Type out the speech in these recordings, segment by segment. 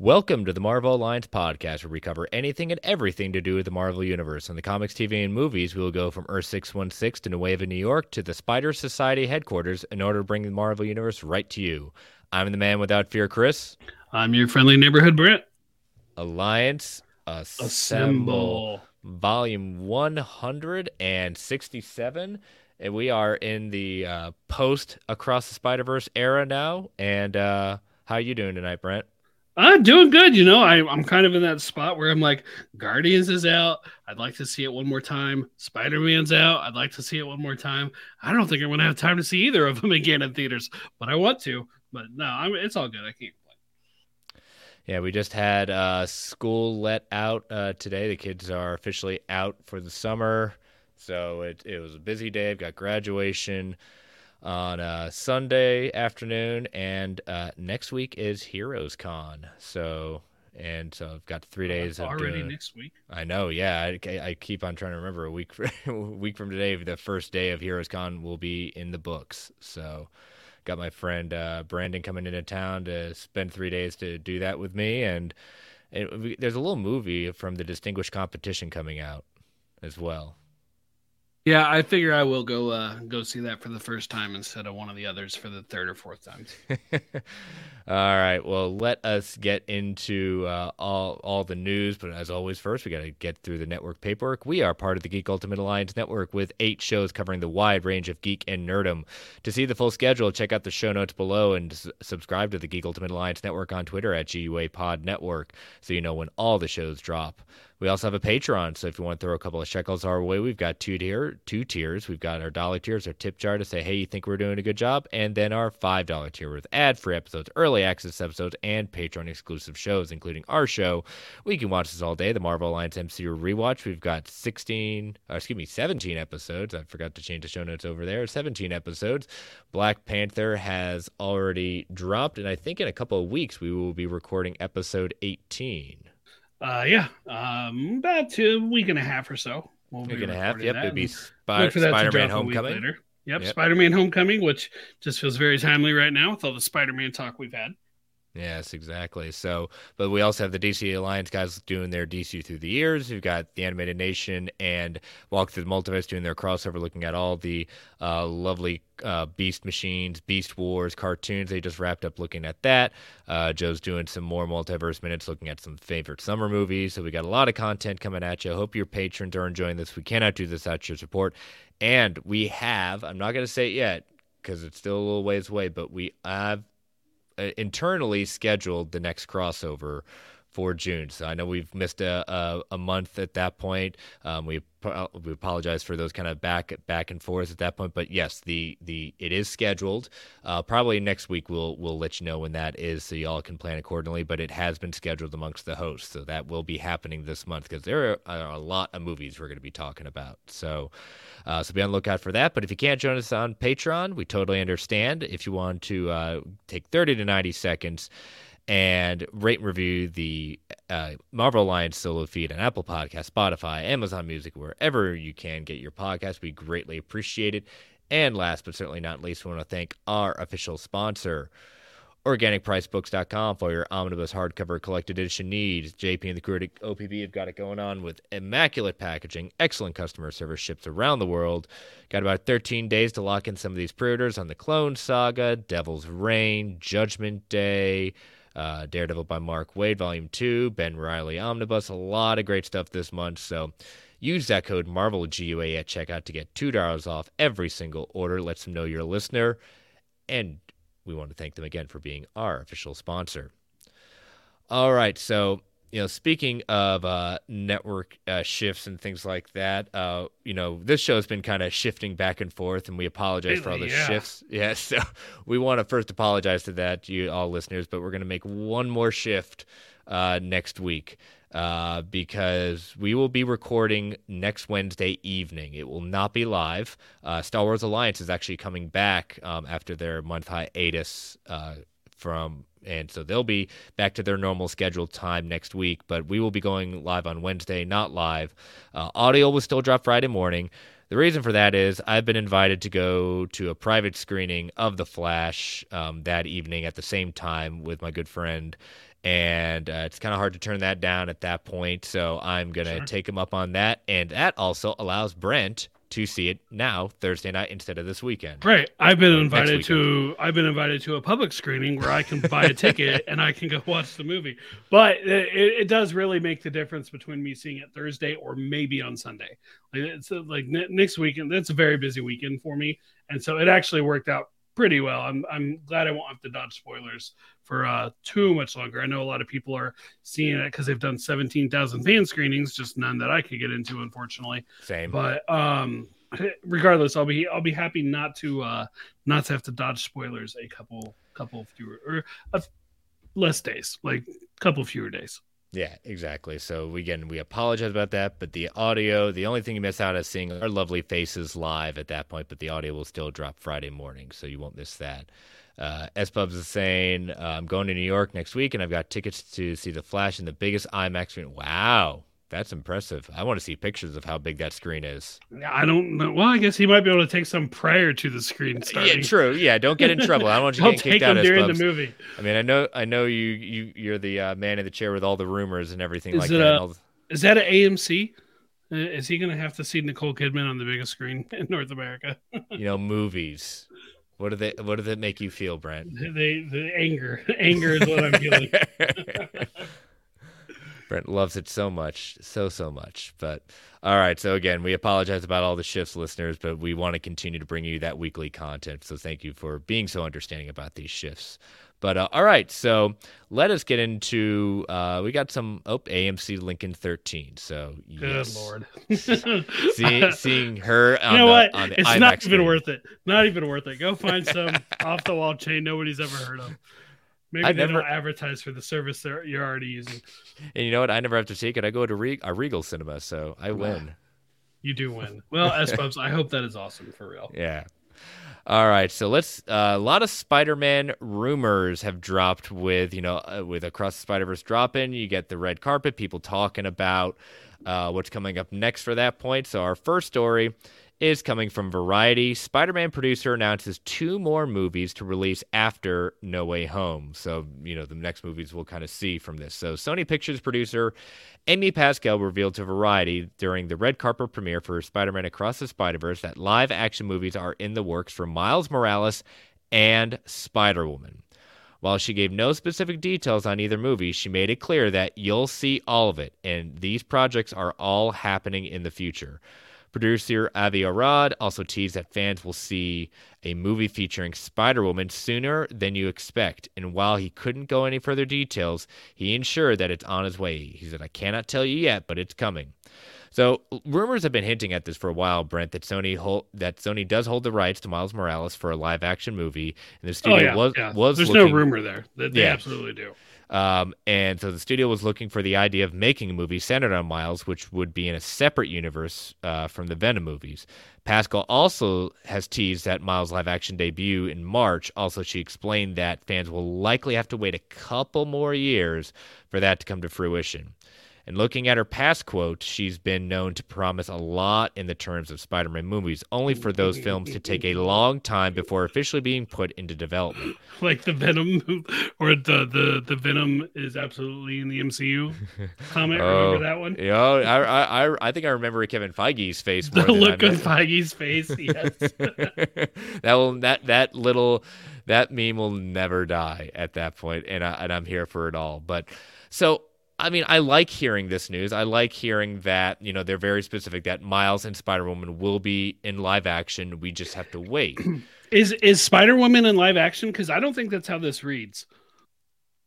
Welcome to the Marvel Alliance podcast, where we cover anything and everything to do with the Marvel Universe. In the comics, TV, and movies, we will go from Earth 616 to Nueva, New York to the Spider Society headquarters in order to bring the Marvel Universe right to you. I'm the man without fear, Chris. I'm your friendly neighborhood Brent. Alliance Assemble, Assemble. Volume 167. And we are in the uh, post Across the Spider Verse era now. And uh, how you doing tonight, Brent? I'm doing good. You know, I, I'm kind of in that spot where I'm like, Guardians is out. I'd like to see it one more time. Spider Man's out. I'd like to see it one more time. I don't think I'm going to have time to see either of them again in theaters, but I want to. But no, I'm, it's all good. I can't. Yeah, we just had uh, school let out uh, today. The kids are officially out for the summer. So it, it was a busy day. I've got graduation on uh, Sunday afternoon, and uh, next week is Heroes Con. So and so I've got three days of already doing- next week. I know, yeah. I, I keep on trying to remember a week a week from today. The first day of Heroes Con will be in the books. So got my friend uh, Brandon coming into town to spend three days to do that with me, and, and we, there's a little movie from the Distinguished Competition coming out as well. Yeah, I figure I will go uh, go see that for the first time instead of one of the others for the third or fourth time. all right. Well, let us get into uh, all all the news. But as always, first we got to get through the network paperwork. We are part of the Geek Ultimate Alliance network with eight shows covering the wide range of geek and nerdom. To see the full schedule, check out the show notes below and s- subscribe to the Geek Ultimate Alliance network on Twitter at GUA Pod Network, so you know when all the shows drop. We also have a Patreon, so if you want to throw a couple of shekels our way, we've got two tier, two tiers. We've got our dollar tiers, our tip jar to say, hey, you think we're doing a good job, and then our five dollar tier with ad-free episodes, early access episodes, and Patreon exclusive shows, including our show. We can watch this all day, the Marvel Alliance MCU rewatch. We've got sixteen, or excuse me, seventeen episodes. I forgot to change the show notes over there. Seventeen episodes. Black Panther has already dropped, and I think in a couple of weeks we will be recording episode eighteen. Uh, yeah, um, about two, a week and a half or so. We'll Week and a half. Yep, it'd be and Spy- look for that to Spider-Man Homecoming. Yep, Yep. Spider-Man Homecoming, which just feels very timely right now with all the Spider-Man talk we've had. Yes, exactly. So, but we also have the DC Alliance guys doing their DC through the years. We've got the Animated Nation and Walk Through the Multiverse doing their crossover, looking at all the uh, lovely uh, Beast Machines, Beast Wars cartoons. They just wrapped up looking at that. Uh, Joe's doing some more multiverse minutes, looking at some favorite summer movies. So we got a lot of content coming at you. Hope your patrons are enjoying this. We cannot do this without your support. And we have, I'm not going to say it yet because it's still a little ways away, but we have Uh, internally scheduled the next crossover for June. So I know we've missed a, a, a month at that point. Um, we we apologize for those kind of back back and forth at that point. But yes, the the it is scheduled. Uh, probably next week we'll we'll let you know when that is, so y'all can plan accordingly. But it has been scheduled amongst the hosts, so that will be happening this month because there are, are, a lot of movies we're going to be talking about. So. Uh, so be on the lookout for that. But if you can't join us on Patreon, we totally understand. If you want to uh, take 30 to 90 seconds and rate and review the uh, Marvel Alliance solo feed on Apple Podcast, Spotify, Amazon Music, wherever you can get your podcast. We greatly appreciate it. And last but certainly not least, we want to thank our official sponsor, OrganicPricedBooks.com, for your omnibus hardcover collected edition needs. JP and the crew at OPB have got it going on with immaculate packaging, excellent customer service, ships around the world. Got about 13 days to lock in some of these pre-orders on the Clone Saga, Devil's Reign, Judgment Day uh, Daredevil by Mark Waid, Volume 2, Ben Reilly Omnibus. A lot of great stuff this month. So use that code MarvelGUA at checkout to get $2 off every single order. Lets them know you're a listener. And we want to thank them again for being our official sponsor. All right. So you know, speaking of uh, network uh, shifts and things like that, uh, you know, this show has been kind of shifting back and forth, and we apologize really, for all the yeah. shifts. Yeah, so we want to first apologize to that, you all listeners, but we're going to make one more shift uh, next week uh, because we will be recording next Wednesday evening. It will not be live. Uh, Star Wars Alliance is actually coming back um, after their month hiatus from and so they'll be back to their normal scheduled time next week. But we will be going live on Wednesday, not live. Uh, audio will still drop Friday morning. The reason for that is I've been invited to go to a private screening of The Flash um, that evening at the same time with my good friend. And uh, it's kind of hard to turn that down at that point. So I'm going to sure. take him up on that. And that also allows Brent to see it now Thursday night instead of this weekend. Right. I've been invited to I've been invited to a public screening where I can buy a ticket and I can go watch the movie. But it, it, does really make the difference between me seeing it Thursday or maybe on Sunday. Like it's like next weekend. That's a very busy weekend for me, and so it actually worked out pretty well. I'm I'm glad I won't have to dodge spoilers for uh, too much longer. I know a lot of people are seeing it because they've done 17,000 fan screenings, just none that I could get into, unfortunately. Same. But um, regardless, I'll be I'll be happy not to uh, not to have to dodge spoilers a couple couple fewer or a, less days, like a couple fewer days. Yeah, exactly. So again, we apologize about that, but the audio, the only thing you miss out is seeing our lovely faces live at that point, but the audio will still drop Friday morning, so you won't miss that. Uh, S Pubs is saying, uh, I'm going to New York next week and I've got tickets to see The Flash in the biggest IMAX screen. Wow. That's impressive. I want to see pictures of how big that screen is. I don't know. Well, I guess he might be able to take some prior to the screen starting. Yeah, true. Yeah, don't get in trouble. I don't want you to get kicked out during the movie. I mean, I know, I know you, you, you're the uh, man in the chair with all the rumors and everything is like that. A, is that an AMC? Is he going to have to see Nicole Kidman on the biggest screen in North America? you know, movies. What do they? What does it make you feel, Brent? The the anger, anger is what I'm feeling. Brent loves it so much, so so much. But all right, so again, we apologize about all the shifts, listeners, but we want to continue to bring you that weekly content. So thank you for being so understanding about these shifts. But uh, all right, so let us get into. Uh, we got some oh AMC Lincoln 13. So yes. good lord, See, seeing her. you know the, what? it's IMAX not even screen. worth it. Not even worth it. Go find some off the wall chain nobody's ever heard of. Maybe I they never, don't advertise for the service that you're already using. And you know what? I never have to take it. I go to Re- a Regal cinema, so I win. You do win. Well, S Bubs, I hope that is awesome for real. Yeah. All right, so let's. Uh, a lot of Spider-Man rumors have dropped with you know uh, with Across the Spider-Verse dropping. You get the red carpet, people talking about uh, what's coming up next for that point. So our first story is coming from Variety. Spider Man producer announces two more movies to release after No Way Home. So, you know, the next movies we'll kind of see from this. So, Sony Pictures producer Amy Pascal revealed to Variety during the red carpet premiere for Spider Man Across the Spider Verse that live action movies are in the works for Miles Morales and Spider Woman. While she gave no specific details on either movie, she made it clear that you'll see all of it, and these projects are all happening in the future. Producer Avi Arad also teased that fans will see a movie featuring Spider Woman sooner than you expect. And while he couldn't go any further details, he ensured that it's on his way. He said, I cannot tell you yet, but it's coming. So rumors have been hinting at this for a while, Brent, that Sony hold, that Sony does hold the rights to Miles Morales for a live action movie, and the studio oh, yeah, was yeah. was There's looking, no rumor there. They, they Yeah. absolutely do. um, and so the studio was looking for the idea of making a movie centered on Miles, which would be in a separate universe uh, from the Venom movies. Pascal also has teased that Miles' live action debut in March. Also, she explained that fans will likely have to wait a couple more years for that to come to fruition. And looking at her past quote, she's been known to promise a lot in the terms of Spider Man movies, only for those films to take a long time before officially being put into development. Like the Venom, or the the the Venom is absolutely in the MCU comic. Oh, Remember that one? You oh, know, I, I, I- think I remember Kevin Feige's face The look on Feige's face. Yes. that will that that little that meme will never die at that point, and I, and I'm here for it all. But so I mean, I like hearing this news. I like hearing that you know they're very specific that Miles and Spider Woman will be in live action. We just have to wait. is is Spider Woman in live action? Because I don't think that's how this reads.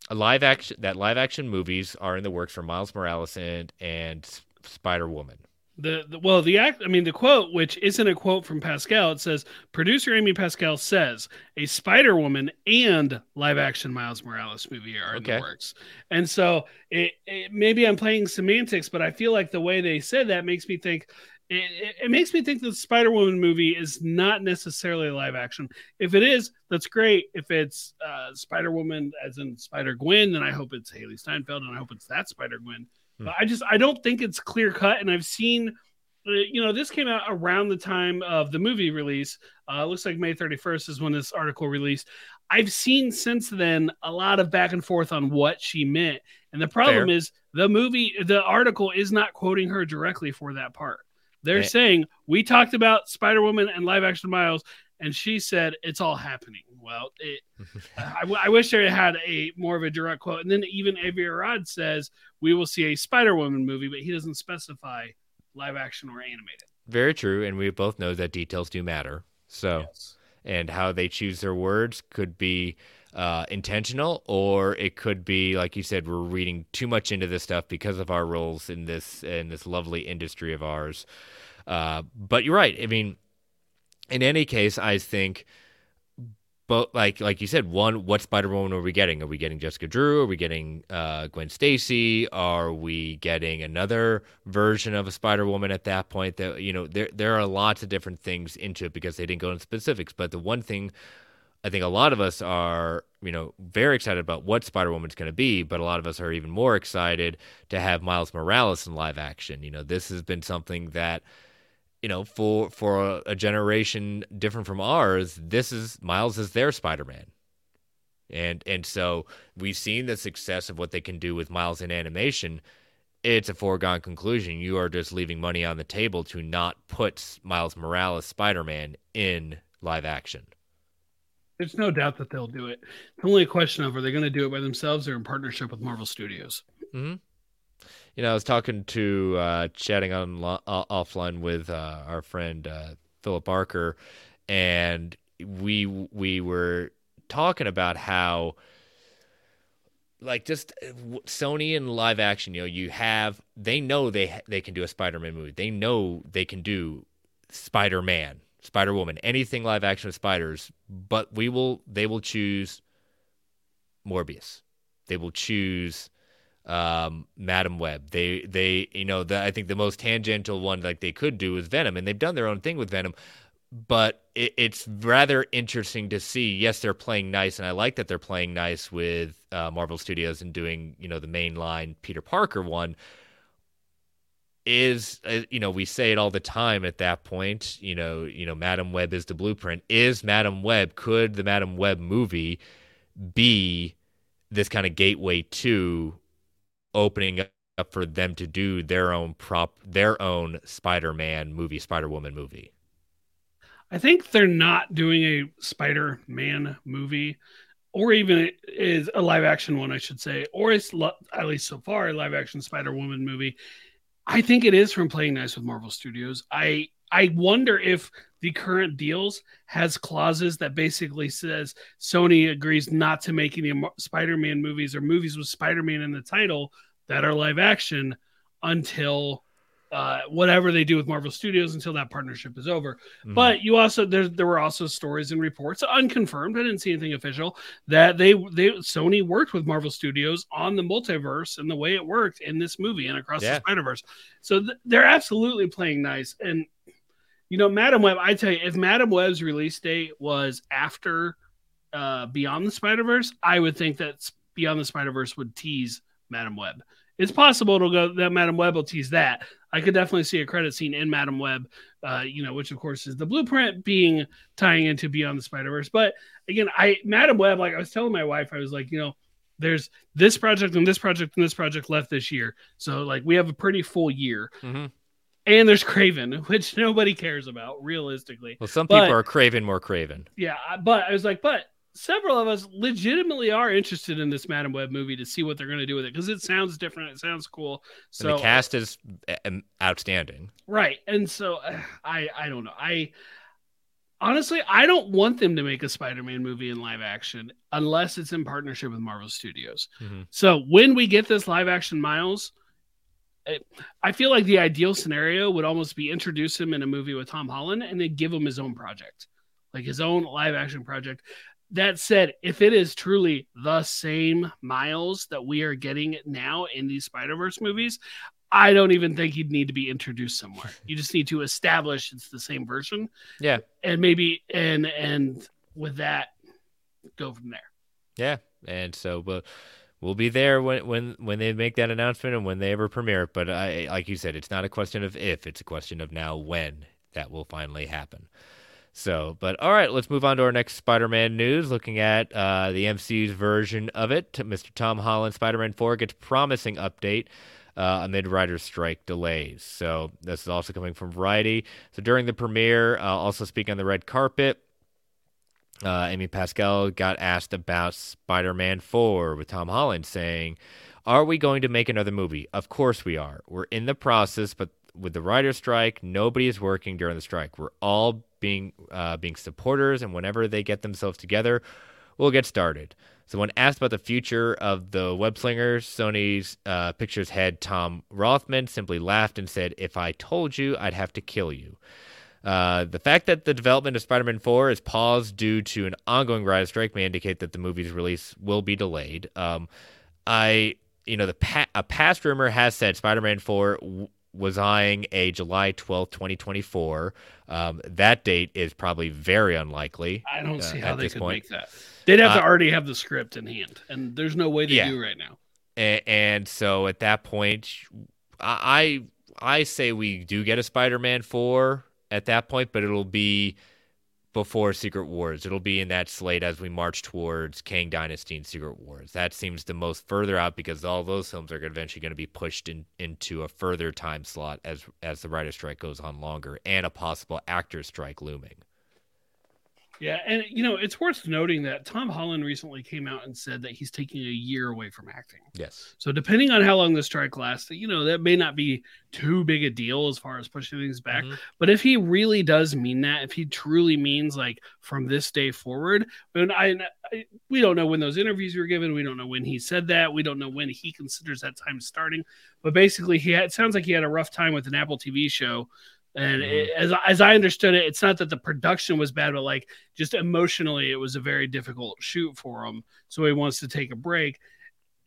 A live action that live action movies are in the works for Miles Morales and and Spider Woman. The, the well, the act. I mean, the quote, which isn't a quote from Pascal, it says producer Amy Pascal says a Spider Woman and live action Miles Morales movie are in the works, and so it, it maybe I'm playing semantics, but I feel like the way they said that makes me think. It, it, makes me think the Spider Woman movie is not necessarily live action. If it is, that's great. If it's uh, Spider Woman, as in Spider Gwen, then I hope it's Hailee Steinfeld, and I hope it's that Spider Gwen. But I just I don't think it's clear cut, and I've seen, uh, you know, this came out around the time of the movie release. Uh, it looks like May 31st is when this article released. I've seen since then a lot of back and forth on what she meant, and the problem Fair. is the movie, the article is not quoting her directly for that part. They're Eh. saying we talked about Spider Woman and live action Miles, and she said it's all happening. Well, it, I, w- I wish they had a more of a direct quote. And then even Avi says we will see a Spider Woman movie, but he doesn't specify live action or animated. Very true, and we both know that details do matter. So. and how they choose their words could be uh, intentional or it could be like you said we're reading too much into this stuff because of our roles in this in this lovely industry of ours uh, but you're right i mean in any case i think but like like you said one what spider-woman are we getting? Are we getting jessica drew? Are we getting uh, gwen stacy? Are we getting another version of a spider-woman at that point? That you know there there are lots of different things into it because they didn't go into specifics but the one thing I think a lot of us are, you know, very excited about what Spider Woman's going to be, but a lot of us are even more excited to have Miles Morales in live action. You know, this has been something that, you know, for for a, generation different from ours, this is Miles is their Spider Man. And and so we've seen the success of what they can do with Miles in animation. It's a foregone conclusion. You are just leaving money on the table to not put Miles Morales Spider Man in live action. There's no doubt that they'll do it. It's only a question of are they going to do it by themselves or in partnership with Marvel Studios? hmm You know, I was talking to uh, chatting on uh, offline with uh, our friend uh, Philip Barker, and we we were talking about how, like, just uh, Sony and live action. You know, you have they know they they can do a Spider-Man movie. They know they can do Spider-Man, Spider-Woman, anything live action with spiders. But we will they will choose Morbius. They will choose um, Madame Web. They they you know the, I think the most tangential one like they could do is Venom, and they've done their own thing with Venom. But it, it's rather interesting to see. Yes, they're playing nice, and I like that they're playing nice with uh, Marvel Studios and doing you know the mainline Peter Parker one. is uh, you know we say it all the time at that point you know you know madame web is the blueprint is madame web could the madame web movie be this kind of gateway to opening up for them to do their own prop their own spider-man movie spider-woman movie I think they're not doing a Spider-Man movie, or even is a live action one, I should say, or it's at least so far a live action Spider-Woman movie. I think it is from playing nice with Marvel Studios. I I wonder if the current deals has clauses that basically says Sony agrees not to make any Spider-Man movies or movies with Spider-Man in the title that are live action until uh, whatever they do with Marvel Studios until that partnership is over. Mm-hmm. But you also there there were also stories and reports unconfirmed. I didn't see anything official that they they Sony worked with Marvel Studios on the multiverse and the way it worked in this movie and across yeah. the Spider Verse. So th- they're absolutely playing nice. And you know, Madame Web, I tell you, if Madame Web's release date was after uh, Beyond the Spider Verse, I would think that Beyond the Spider Verse would tease Madame Web. It's possible it'll go that Madame Web will tease that. I could definitely see a credit scene in Madame Web, uh, you know, which of course is the blueprint being tying into Beyond the Spider Verse. But again, I Madame Web, like I was telling my wife, I was like, you know, there's this project and this project and this project left this year, so like we have a pretty full year. Mm-hmm. And there's Kraven, which nobody cares about realistically. Well, some people but, are Kraven more Kraven. Yeah, but I was like, but several of us legitimately are interested in this Madame Web movie to see what they're going to do with it because it sounds different. It sounds cool. So and the cast is eh, outstanding, right? And so I I don't know. I honestly I don't want them to make a Spider-Man movie in live action unless it's in partnership with Marvel Studios. Mm-hmm. So when we get this live action Miles. I feel like the ideal scenario would almost be introduce him in a movie with Tom Holland and then give him his own project, like his own live action project that said, if it is truly the same Miles that we are getting now in these Spider Verse movies, I don't even think he'd need to be introduced somewhere. You just need to establish it's the same version. Yeah. And maybe and and with that, go from there. Yeah. And so but we'll be there when when when they make that announcement and when they ever premiere it. But I like you said, it's not a question of if, it's a question of now when that will finally happen. So, but all right, let's move on to our next Spider-Man news. Looking at uh, the MCU's version of it, Mr. Tom Holland Spider-Man 4 gets promising update uh, amid writer's strike delays. So this is also coming from Variety. So during the premiere, uh, also speaking on the red carpet, uh, Amy Pascal got asked about Spider-Man 4 with Tom Holland saying, "Are we going to make another movie? Of course we are. We're in the process, but with the writer's strike, nobody is working during the strike. We're all being uh, being supporters, and whenever they get themselves together, we'll get started. So when asked about the future of the web slingers, Sony's uh, Pictures head Tom Rothman simply laughed and said, "If I told you, I'd have to kill you." Uh, the fact that the development of Spider-Man 4 is paused due to an ongoing writer strike may indicate that the movie's release will be delayed. Um, I, you know, the pa- a past rumor has said Spider-Man 4 w- was eyeing a July 12th, 2024. Um, that date is probably very unlikely. I don't uh, see how they could point. make that. They'd have uh, to already have the script in hand, and there's no way to yeah. do right now. And, and so at that point, I I say we do get a Spider-Man 4 at that point, but it'll be before Secret Wars. It'll be in that slate as we march towards Kang Dynasty and Secret Wars. That seems the most further out because all those films are eventually going to be pushed in, into a further time slot as as the writer strike goes on longer and a possible actor strike looming. Yeah, and you know, it's worth noting that Tom Holland recently came out and said that he's taking a year away from acting. Yes. So depending on how long the strike lasts, you know, that may not be too big a deal as far as pushing things back. Mm-hmm. But if he really does mean that, if he truly means like from this day forward, and I, I we don't know when those interviews were given, we don't know when he said that, we don't know when he considers that time starting. But basically, he had, it sounds like he had a rough time with an Apple TV show and mm-hmm. it, as as I understood it, it's not that the production was bad, but like just emotionally, it was a very difficult shoot for him. So he wants to take a break.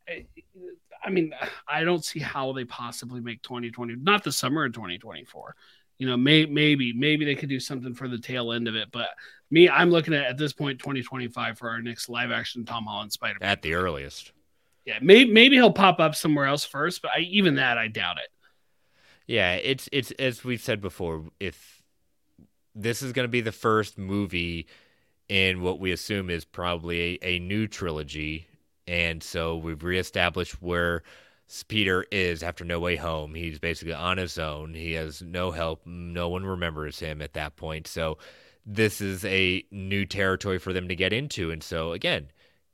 I mean, I don't see how they possibly make 2020, not the summer of 2024. You know, may, maybe maybe they could do something for the tail end of it, but me, I'm looking at at this point 2025 for our next live action Tom Holland Spider Man. At the earliest. Yeah, maybe maybe he'll pop up somewhere else first, but I, even that I doubt it. Yeah, it's it's as we've said before. If this is going to be the first movie in what we assume is probably a, a new trilogy, and so we've reestablished where Peter is after No Way Home. He's basically on his own. He has no help. No one remembers him at that point. So this is a new territory for them to get into. And so again,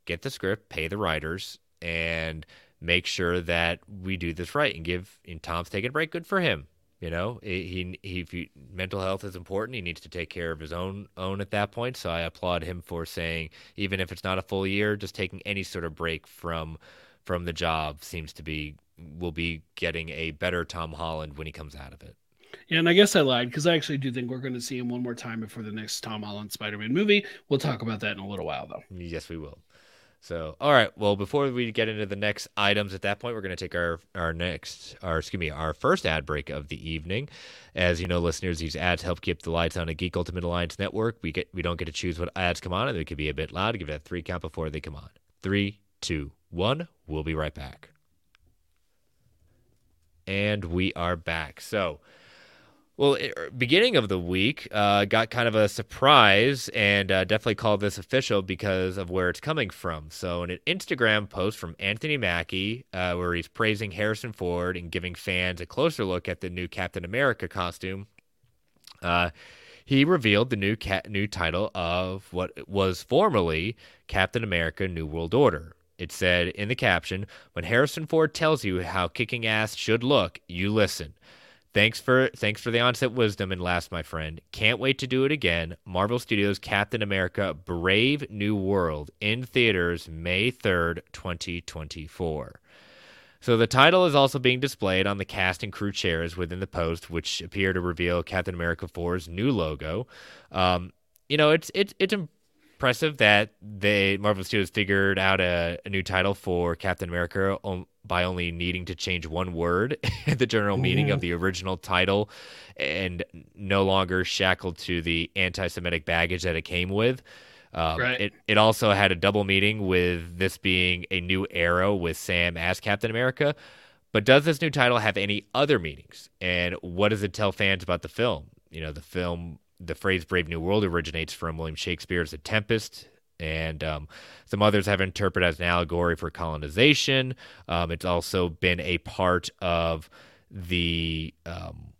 get the script, pay the writers, and make sure that we do this right and give and Tom's taking a break. Good for him. You know, he, he, he, mental health is important. He needs to take care of his own own at that point. So I applaud him for saying, even if it's not a full year, just taking any sort of break from from the job seems to be will be getting a better Tom Holland when he comes out of it. Yeah, and I guess I lied because I actually do think we're going to see him one more time before the next Tom Holland Spider-Man movie. We'll talk about that in a little while, though. Yes, we will. So, all right. Well, before we get into the next items, at that point, we're going to take our our next, our excuse me, our first ad break of the evening. As you know, listeners, these ads help keep the lights on a Geek Ultimate Alliance network. We get we don't get to choose what ads come on, and they could be a bit loud. Give it a three count before they come on. Three, two, one. We'll be right back. And we are back. So well, beginning of the week, uh, got kind of a surprise and uh, definitely called this official because of where it's coming from. So, in an Instagram post from Anthony Mackie, uh, where he's praising Harrison Ford and giving fans a closer look at the new Captain America costume, uh, he revealed the new new title of what was formerly Captain America: New World Order. It said in the caption, "When Harrison Ford tells you how kicking ass should look, you listen." Thanks for thanks for the onset wisdom and last, my friend. Can't wait to do it again. Marvel Studios Captain America Brave New World in theaters May 3rd, 2024. So the title is also being displayed on the cast and crew chairs within the post, which appear to reveal Captain America 4's new logo. Um, you know, it's it's it's impressive that they Marvel Studios figured out a, a new title for Captain America by only needing to change one word in the general meaning mm-hmm. of the original title and no longer shackled to the anti Semitic baggage that it came with. Um, right. it, it also had a double meaning with this being a new era with Sam as Captain America. But does this new title have any other meanings? And what does it tell fans about the film? You know, the film, the phrase Brave New World originates from William Shakespeare's The Tempest, and um, some others have interpreted as an allegory for colonization. Um, it's also been a part of the, um,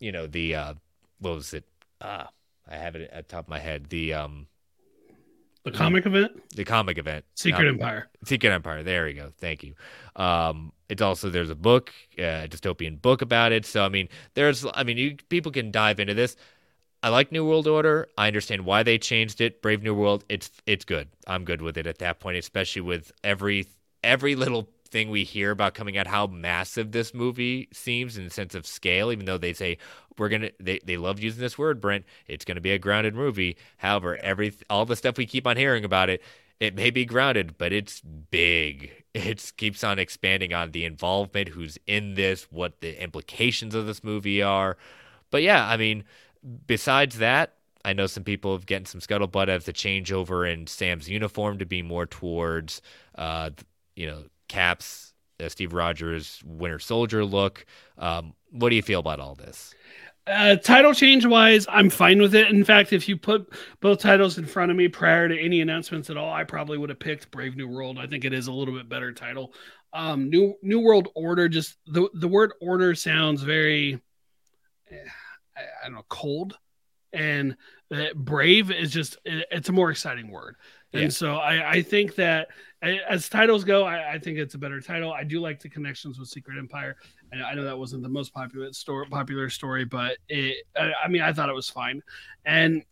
you know, the uh, what was it? Ah, I have it at the top of my head. The um, the comic event. The comic event. Secret Empire. Secret Empire. There we go. Thank you. Um, it's also there's a book, uh, a dystopian book about it. So I mean, there's I mean, you, people can dive into this. I like New World Order. I understand why they changed it. Brave New World, it's it's good. I'm good with it at that point, especially with every every little thing we hear about coming out how massive this movie seems in the sense of scale even though they say we're gonna they, they love using this word brent it's gonna be a grounded movie however every all the stuff we keep on hearing about it it may be grounded but it's big it keeps on expanding on the involvement who's in this what the implications of this movie are but yeah i mean besides that, I know some people have gotten some scuttlebutt of the changeover in Sam's uniform to be more towards, uh, you know, Cap's uh, Steve Rogers Winter Soldier look. Um, what do you feel about all this? Uh, title change wise, I'm fine with it. In fact, if you put both titles in front of me prior to any announcements at all, I probably would have picked Brave New World. I think it is a little bit better title. Um, New New World Order, just the the word order sounds very. Eh, I don't know, cold, and brave is just it's a more exciting word. And yeah. so I, I think that as titles go, I, I, think it's a better title. I do like the connections with Secret Empire. And I know that wasn't the most popular story, popular story, but it, I, I mean, I thought it was fine. And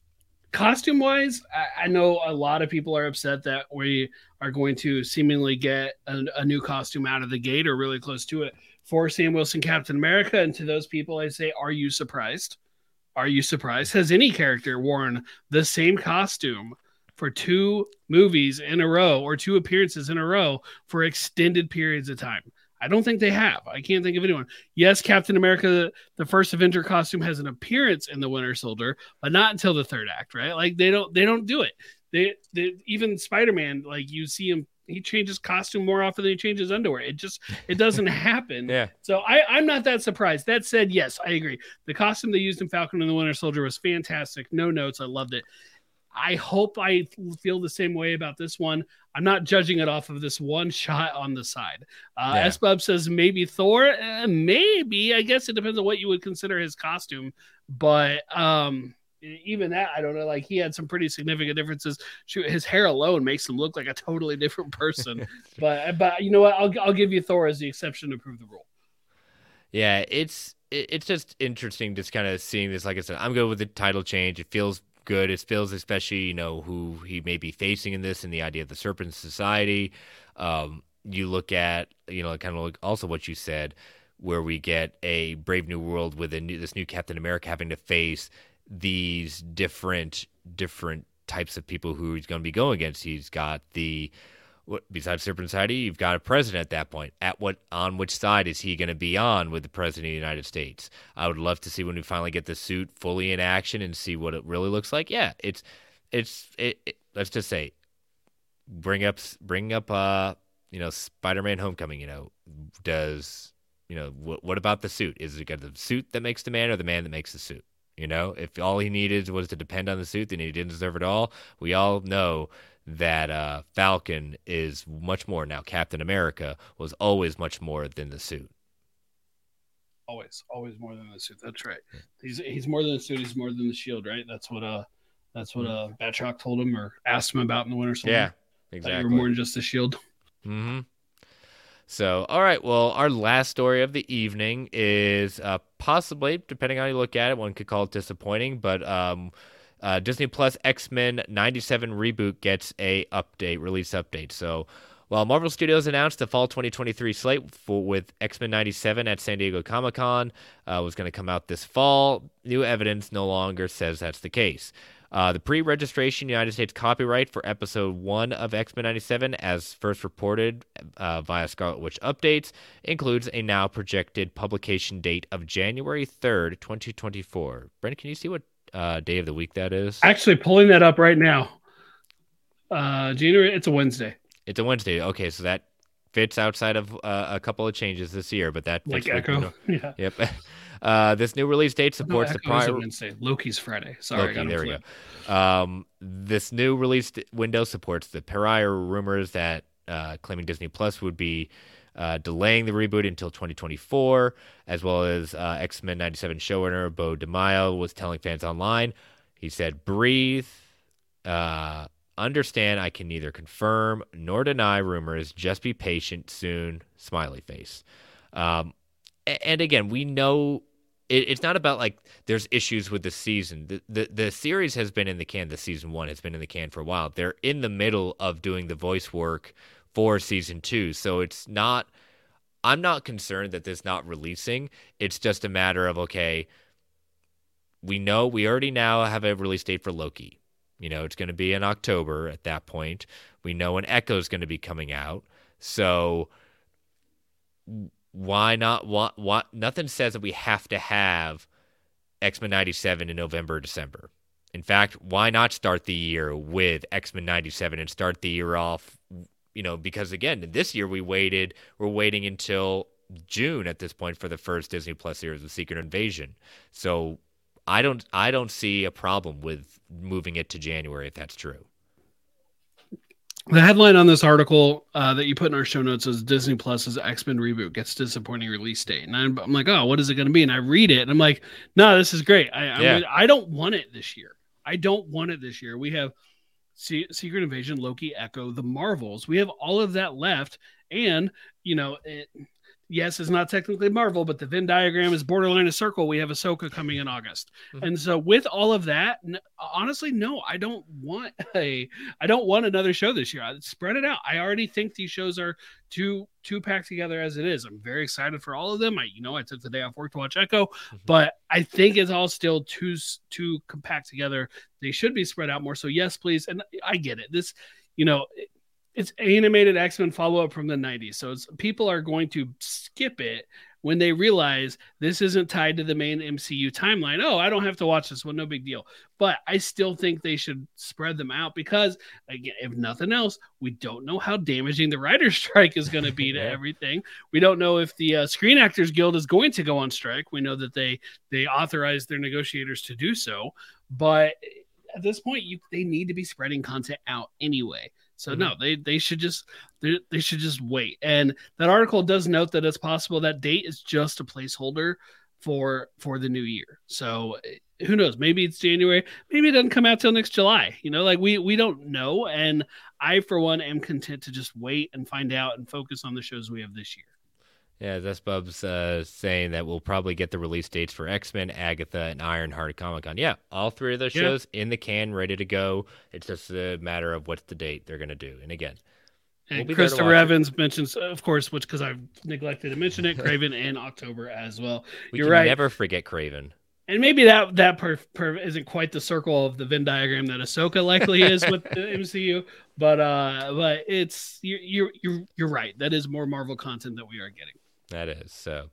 costume wise, I, I, know a lot of people are upset that we are going to seemingly get a, a new costume out of the gate or really close to it for Sam Wilson Captain America. And to those people, I say, are you surprised? Are you surprised? Has any character worn the same costume for two movies in a row or two appearances in a row for extended periods of time? I don't think they have. I can't think of anyone. Yes, Captain America, the first Avenger costume has an appearance in the Winter Soldier, but not until the third act, right? Like they don't they don't do it. They, they even Spider-Man, like you see him he changes costume more often than he changes underwear. It just it doesn't happen. Yeah. So I, I'm not that surprised. That said, yes, I agree. The costume they used in Falcon and the Winter Soldier was fantastic. No notes. I loved it. I hope I feel the same way about this one. I'm not judging it off of this one shot on the side. Uh, Yeah. S Bub says maybe Thor, uh, maybe. I guess it depends on what you would consider his costume, but um, even that, I don't know. Like he had some pretty significant differences. Shoot, his hair alone makes him look like a totally different person. but but you know what? I'll I'll give you Thor as the exception to prove the rule. Yeah, it's it's just interesting just kind of seeing this. Like I said, I'm good with the title change. It feels good. It feels especially you know who he may be facing in this and the idea of the Serpent Society. Um, you look at you know kind of like also what you said, where we get a Brave New World with a new, this new Captain America having to face these different different types of people who he's going to be going against. He's got the besides Serpent Society, you've got a president at that point. At what on which side is he going to be on with the president of the United States? I would love to see when we finally get the suit fully in action and see what it really looks like. Yeah, it's it's it, it, let's just say bring up bring up uh you know Spider-Man Homecoming, you know, does you know what what about the suit? Is it got the suit that makes the man or the man that makes the suit? You know, if all he needed was to depend on the suit, then he didn't deserve it all. We all know that uh, Falcon is much more now. Captain America was always much more than the suit. Always, always more than the suit. That's right. He's he's more than the suit. He's more than the shield. Right. That's what uh that's what uh Batroc told him or asked him about in the Winter Soldier. Yeah, That exactly. you were more than just the shield. hmm So, all right. Well, our last story of the evening is uh, possibly, depending on how you look at it, one could call it disappointing, but um, uh, Disney Plus X Men '97 reboot gets a update, release update. So, while Marvel Studios announced the fall 2023 slate for, with X Men '97 at San Diego Comic Con uh, was going to come out this fall, new evidence no longer says that's the case. Uh, the pre registration United States copyright for episode one of X Men 97, as first reported uh, via Scarlet Witch updates, includes a now projected publication date of January 3rd, 2024. Brent, can you see what uh, day of the week that is? Actually, pulling that up right now. Uh, January. It's a Wednesday. It's a Wednesday. Okay, so that fits outside of uh, a couple of changes this year, but that Like Echo. Yeah. Yep. Uh, this new release date supports the prior. Wednesday. Loki's Friday. Sorry, Loki, there we go. Um, this new release window supports the prior rumors that uh, claiming Disney Plus would be uh, delaying the reboot until 2024, as well as uh, X Men 97 showrunner Beau DeMayo was telling fans online. He said, "Breathe, uh, understand. I can neither confirm nor deny rumors. Just be patient. Soon." Smiley face. Um, and again, we know it, it's not about like there's issues with the season. The, the the series has been in the can. The season one has been in the can for a while. They're in the middle of doing the voice work for season two, so it's not. I'm not concerned that this not releasing. It's just a matter of okay. We know we already now have a release date for Loki. You know, it's going to be in October at that point. We know when Echo is going to be coming out. So why not what what nothing says that we have to have X-Men 97 in November or December. In fact, why not start the year with X-Men 97 and start the year off you know because again, this year we waited we're waiting until June at this point for the first Disney Plus series of Secret Invasion. So I don't I don't see a problem with moving it to January if that's true. The headline on this article uh, that you put in our show notes is Disney Plus's X Men reboot gets disappointing release date, and I'm, I'm like, oh, what is it going to be? And I read it, and I'm like, no, this is great. I Yeah. with- I don't want it this year. I don't want it this year. We have Se- Secret Invasion, Loki, Echo, the Marvels. We have all of that left, and you know, it, yes, it's not technically Marvel, but the Venn diagram is borderline a circle. We have Ahsoka coming in August, Mhm. and so with all of that, n- honestly, no, I don't want a I don't want another show this year. I spread it out. I already think these shows are too too packed together as it is. I'm very excited for all of them. I you know I took the day off work to watch Echo, but I think it's all still too too compact together. They should be spread out more. So yes, please. And I get it. This you know it- it's animated X Men follow up from the 90s, so it's people are going to skip it when they realize this isn't tied to the main MCU timeline. Oh, I don't have to watch this one, no big deal. But I still think they should spread them out because, again, if nothing else, we don't know how damaging the writer's strike is going to be to everything. We don't know if the uh, Screen Actors Guild is going to go on strike. We know that they they authorized their negotiators to do so, but at this point, you they need to be spreading content out anyway. So mm-hmm. no, they they should just they, they should just wait. And that article does note that it's possible that date is just a placeholder for for the new year. So who knows? Maybe it's January. Maybe it doesn't come out till next July. You know, like we we don't know. And I, for one, am content to just wait and find out and focus on the shows we have this year. Yeah, that's Bub's uh, saying that we'll probably get the release dates for X Men, Agatha, and Ironheart at Comic Con. Yeah, all three of those yeah. shows in the can, ready to go. It's just a matter of what's the date they're going to do. And again, and we'll Christopher Evans it. mentions, of course, which because I've neglected to mention it, Kraven in October as well. We You're right. Never forget Kraven. And maybe that that per, per isn't quite the circle of the Venn diagram that Ahsoka likely is with the MCU, but uh, but it's you you you're you're right. That is more Marvel content that we are getting. That is so.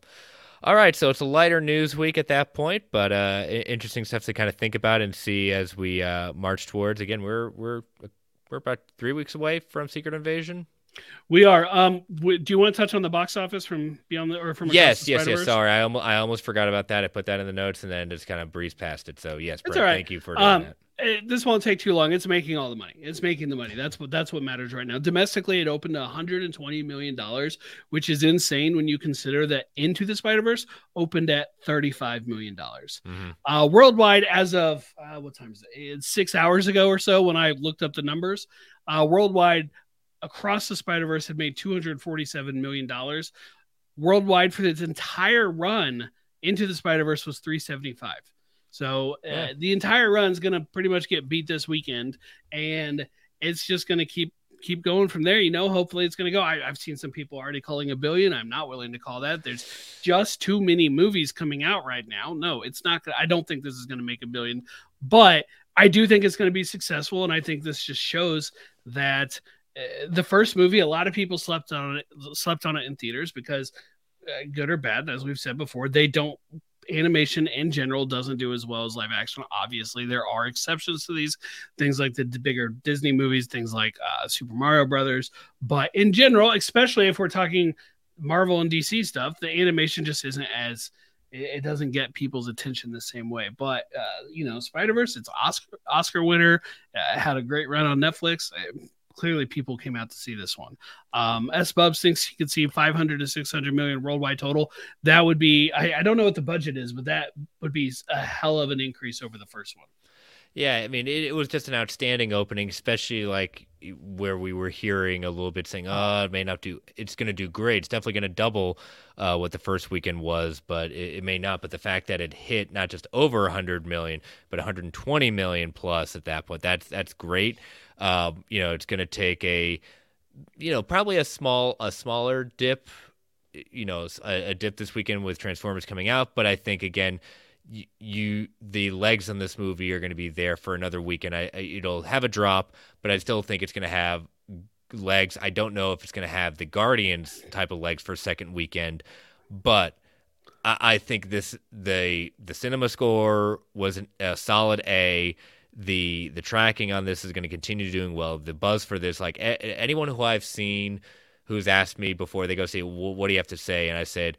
All right, so it's a lighter news week at that point, but uh, interesting stuff to kind of think about and see as we uh, march towards. Again, we're we're we're about three weeks away from Secret Invasion. We are. Um, do you want to touch on the box office from Beyond the or from yes, yes, yes. Sorry, I almost I almost forgot about that. I put that in the notes and then just kind of breezed past it. So yes, Brett, right. thank you for doing um, that. It, this won't take too long. It's making all the money. It's making the money. That's what that's what matters right now. Domestically, it opened 120 million dollars, which is insane when you consider that Into the Spider Verse opened at 35 million dollars. Mm-hmm. Uh, worldwide, as of uh, what time is it? It's six hours ago or so when I looked up the numbers. Uh, worldwide, across the Spider Verse had made 247 million dollars. Worldwide for its entire run, Into the Spider Verse was 375. So uh, yeah. the entire run is going to pretty much get beat this weekend, and it's just going to keep keep going from there. You know, hopefully it's going to go. I, have seen some people already calling a billion. I'm not willing to call that. There's just too many movies coming out right now. No, it's not. I don't think this is going to make a billion, but I do think it's going to be successful, and I think this just shows that uh, the first movie, a lot of people slept on it, slept on it in theaters because, uh, good or bad, as we've said before, they don't animation in general doesn't do as well as live action. Obviously, there are exceptions to these things like the, bigger Disney movies, things like uh, Super Mario Brothers. But in general, especially if we're talking Marvel and DC stuff, the animation just isn't as it, doesn't get people's attention the same way. But uh, you know, Spider Verse, it's Oscar Oscar winner, uh, had a great run on Netflix clearly people came out to see this one. Um, S. Bubs thinks he could see 500 to 600 million worldwide total. That would be, I, I, don't know what the budget is, but that would be a hell of an increase over the first one. Yeah, I mean, it, it was just an outstanding opening, especially like where we were hearing a little bit saying, "Oh, it may not do. It's going to do great. It's definitely going to double uh, what the first weekend was, but it, it, may not." But the fact that it hit not just over 100 million, but 120 million plus at that point, that's that's great. Um, you know, it's going to take a, you know, probably a small, a smaller dip, you know, a, a dip this weekend with Transformers coming out. But I think again, you, the legs on this movie are going to be there for another weekend. I, I it'll have a drop, but I still think it's going to have legs. I don't know if it's going to have the Guardians type of legs for second weekend, but I, I think this the the cinema score was an, a solid A the the tracking on this is going to continue doing well. The buzz for this, like a, anyone who I've seen who's asked me before they go say, well, "What do you have to say?" and I said,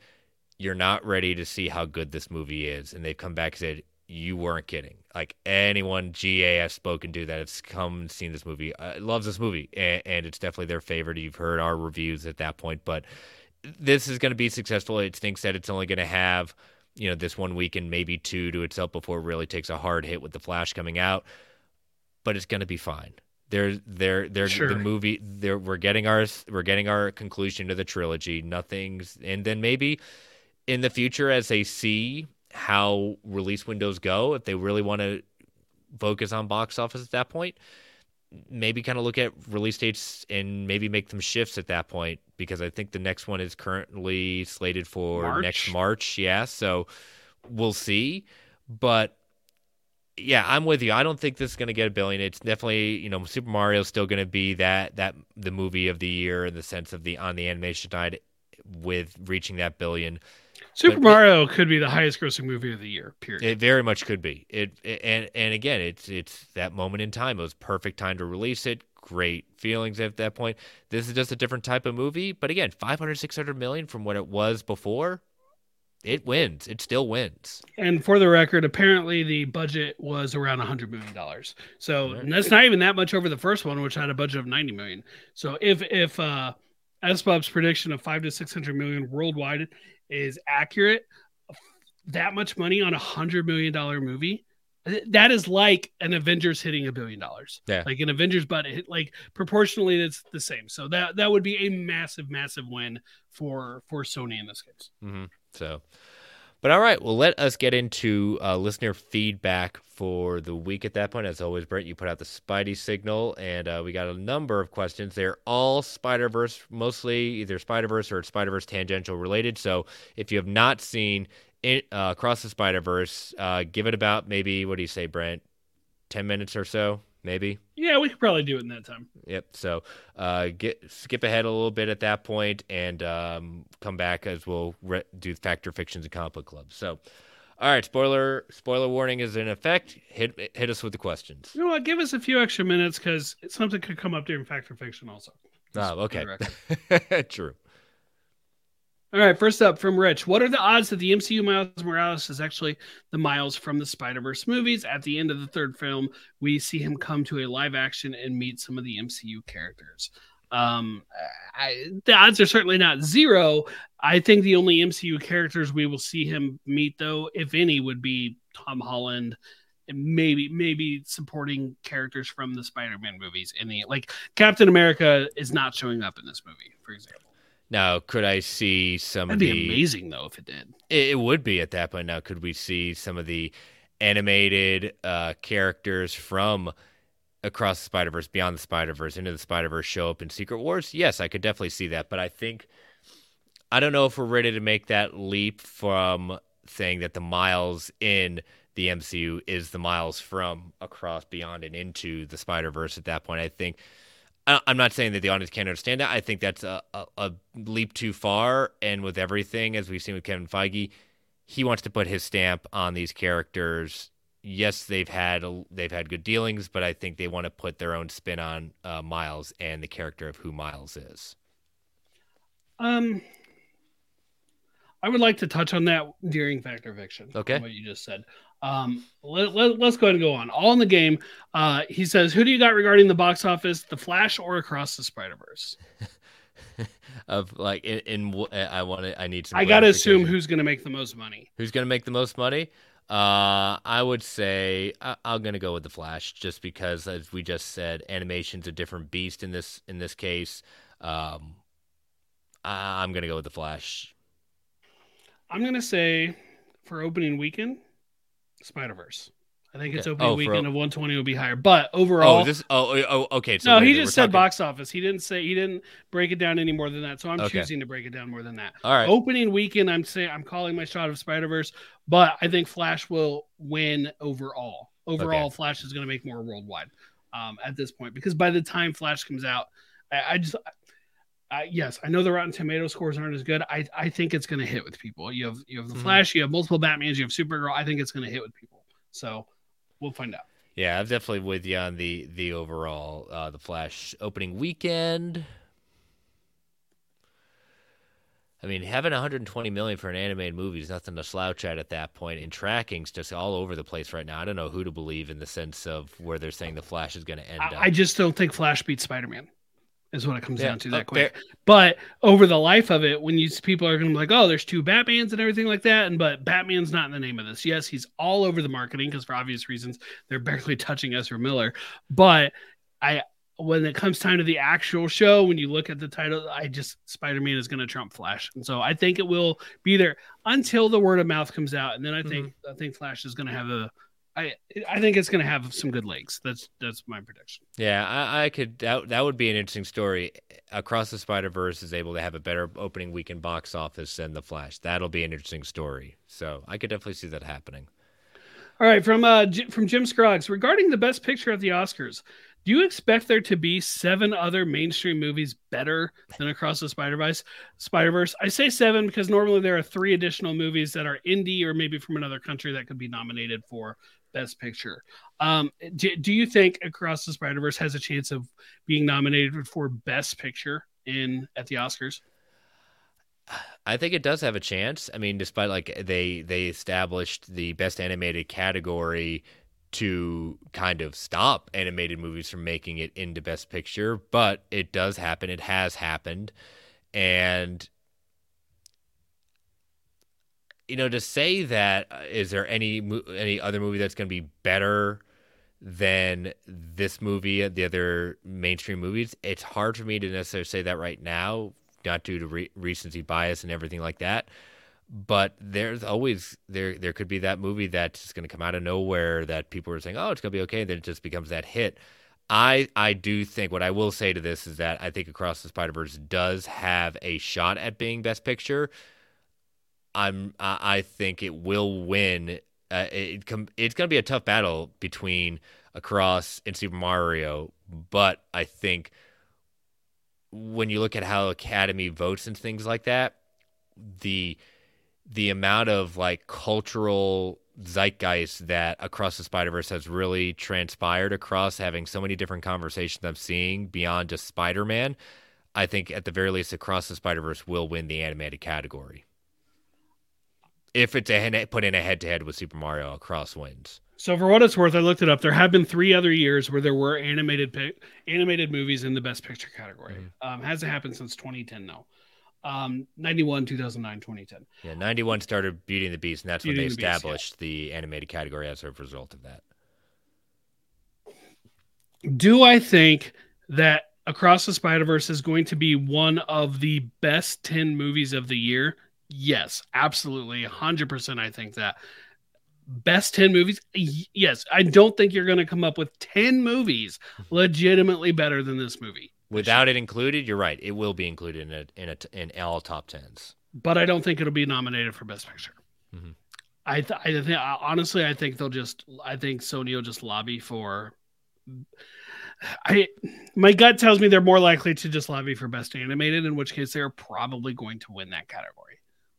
"You're not ready to see how good this movie is," and they've come back and said, "You weren't kidding." Like anyone GA I've spoken to that has come and seen this movie uh, loves this movie, and, and it's definitely their favorite. You've heard our reviews at that point, but this is going to be successful. It stinks that it's only going to have you know this one week and maybe two to itself before it really takes a hard hit with the Flash coming out. But it's going to be fine. They're they're they're sure. the movie. They're we're getting our we're getting our conclusion to the trilogy. Nothing's and then maybe in the future as they see how release windows go, if they really want to focus on box office at that point, maybe kind of look at release dates and maybe make them shifts at that point because I think the next one is currently slated for March? next March. Yeah, so we'll see. But yeah, I'm with you. I don't think this is going to get a billion. It's definitely you know Super Mario is still going to be that that the movie of the year in the sense of the on the animation side with reaching that billion. Super But Mario could be the highest grossing movie of the year. Period. It very much could be. It and and again, it's it's that moment in time. It was perfect time to release it. Great feelings at that point. This is just a different type of movie, but again, 500 600 million from what it was before. It wins. It still wins. And for the record, apparently the budget was around hundred million dollars. So Right. that's not even that much over the first one, which had a budget of ninety million. So if if uh SBUB's prediction of five to six hundred million worldwide is accurate, that much money on a hundred million dollar movie, that is like an Avengers hitting a billion dollars. Yeah. Like an Avengers budget, hit- like proportionally, it's the same. So that that would be a massive, massive win for for Sony in this case. hmm So, but all right, well, let us get into uh, listener feedback for the week at that point. As always, Brent, you put out the Spidey signal, and uh, we got a number of questions. They're all Spider Verse, mostly either Spider Verse or Spider Verse tangential related. So, if you have not seen it, uh, Across the Spider Verse, uh, give it about maybe, what do you say, Brent? 10 minutes or so, maybe? Yeah, we could probably do it in that time. Yep. So uh, get skip ahead a little bit at that point and um, come back as we'll re- do Factor Fictions and Comic Book Club. So, all right, spoiler spoiler warning is in effect. Hit hit us with the questions. You know what? Give us a few extra minutes because something could come up during Factor Fiction also. Just Oh, okay. the. True. All right, first up from Rich. What are the odds that the MCU Miles Morales is actually the Miles from the Spider Verse movies? At the end of the third film, we see him come to a live action and meet some of the MCU characters. Um, I, the odds are certainly not zero. I think the only MCU characters we will see him meet, though, if any, would be Tom Holland and maybe maybe supporting characters from the Spider-Man movies. In the like, Captain America is not showing up in this movie, for example. Now, could I see some That'd of be amazing though if it did. It, it would be at that point. Now, could we see some of the animated uh, characters from across the Spider Verse, beyond the Spider Verse, into the Spider Verse show up in Secret Wars? Yes, I could definitely see that. But I think I don't know if we're ready to make that leap from saying that the Miles in the MCU is the Miles from across, beyond, and into the Spider Verse. At that point, I think. I- I'm not saying that the audience can't understand that. I think that's a, a, a leap too far. And with everything, as we've seen with Kevin Feige, he wants to put his stamp on these characters. Yes, they've had they've had good dealings, but I think they want to put their own spin on uh, Miles and the character of who Miles is. Um, I would like to touch on that during Factor Fiction. Okay. What you just said. Um, let, let, us go ahead and go on. All in the game. Uh, he says, Who do you got regarding the box office, The Flash or Across the Spider Verse? Of like in, in I want to I need some. I got to assume who's going to make the most money. who's going to make the most money. Uh, I would say I, I'm going to go with the Flash, just because, as we just said, animation's a different beast in this in this case. Um, I, I'm going to go with the Flash. I'm going to say for opening weekend, Spider Verse. I think its Okay. opening Oh, weekend o- of 120 will be higher. But overall, Oh, this. Oh, oh, oh, okay. So no, he just we're said talking- box office. He didn't say he didn't break it down any more than that. So I'm Okay. choosing to break it down more than that. All right. Opening weekend, I'm saying I'm calling my shot of Spider Verse, but I think Flash will win overall. Overall, Flash is going to make more worldwide um, at this point because by the time Flash comes out, I, I just. I, yes, I know the Rotten Tomato scores aren't as good. I, I think it's going to hit with people. You have you have the Mhm. Flash, you have multiple Batmans, you have Supergirl. I think it's going to hit with people. So we'll find out. Yeah, I'm definitely with you on the the overall uh, the Flash opening weekend. I mean, having 120 million for an animated movie is nothing to slouch at at that point. And tracking's just all over the place right now. I don't know who to believe in the sense of where they're saying the Flash is going to end up. I, I just don't think Flash beats Spider Man. Is what it comes Yeah, down to that quick. fair- But over the life of it, when you people are going to be like, "Oh, there's two Batmans and everything like that," and but Batman's not in the name of this. Yes, he's all over the marketing because for obvious reasons they're barely touching Ezra Miller. But I, when it comes time to the actual show, when you look at the title, I just Spider Man is going to trump Flash, and so I think it will be there until the word of mouth comes out, and then I think Mm-hmm. I think Flash is going to have a. I, I think it's going to have some good legs. That's that's my prediction. Yeah, I, I could. That, that would be an interesting story. Across the Spider Verse is able to have a better opening weekend box office than the Flash. That'll be an interesting story. So I could definitely see that happening. All right, from uh J- from Jim Scroggs regarding the best picture at the Oscars, Do you expect there to be seven other mainstream movies better than Across the Spider Verse? Spider Verse. I say seven because normally there are three additional movies that are indie or maybe from another country that could be nominated for Best Picture. Um, do, do you think Across the Spider Verse has a chance of being nominated for Best Picture in at the Oscars? I think it does have a chance. I mean, despite like they they established the best animated category to kind of stop animated movies from making it into best picture, but it does happen. It has happened. And you know, to say that uh, there any any other movie that's going to be better than this movie, the other mainstream movies? It's hard for me to necessarily say that right now, not due to re- recency bias and everything like that. But there's always there there could be that movie that's going to come out of nowhere that people are saying, oh, it's going to be okay, and then it just becomes that hit. I I do think what I will say to this is that I think Across the Spider Verse does have a shot at being Best Picture I'm I think it will win. Uh, it, it's going to be a tough battle between Across and Super Mario, but I think when you look at how Academy votes and things like that, the the amount of like cultural zeitgeist that across the Spider Verse has really transpired across having so many different conversations I'm seeing beyond just Spider Man. I think at the very least, across the Spider Verse will win the animated category if it's a put in a head to head with Super Mario Cross wins. So for what it's worth, I looked it up. There have been three other years where there were animated animated movies in the Best Picture category. Mm-hmm. Um, hasn't happened since 2010 though. Um, 91, 2009, 2010. Yeah, 91 started Beauty and the Beast, and that's Beauty when they the established Beast, yeah. the animated category as a result of that. Do I think that Across the Spider Verse is going to be one of the best 10 movies of the year? Yes, absolutely. 100% I think that. Best 10 movies? Yes. I don't think you're going to come up with 10 movies legitimately better than this movie. Without it included, you're right. It will be included in a, in a, in all top 10s. But I don't think it'll be nominated for best picture. Mm-hmm. I, th- I think honestly, I think they'll just. I think Sony will just lobby for. I my gut tells me they're more likely to just lobby for best animated, in which case they're probably going to win that category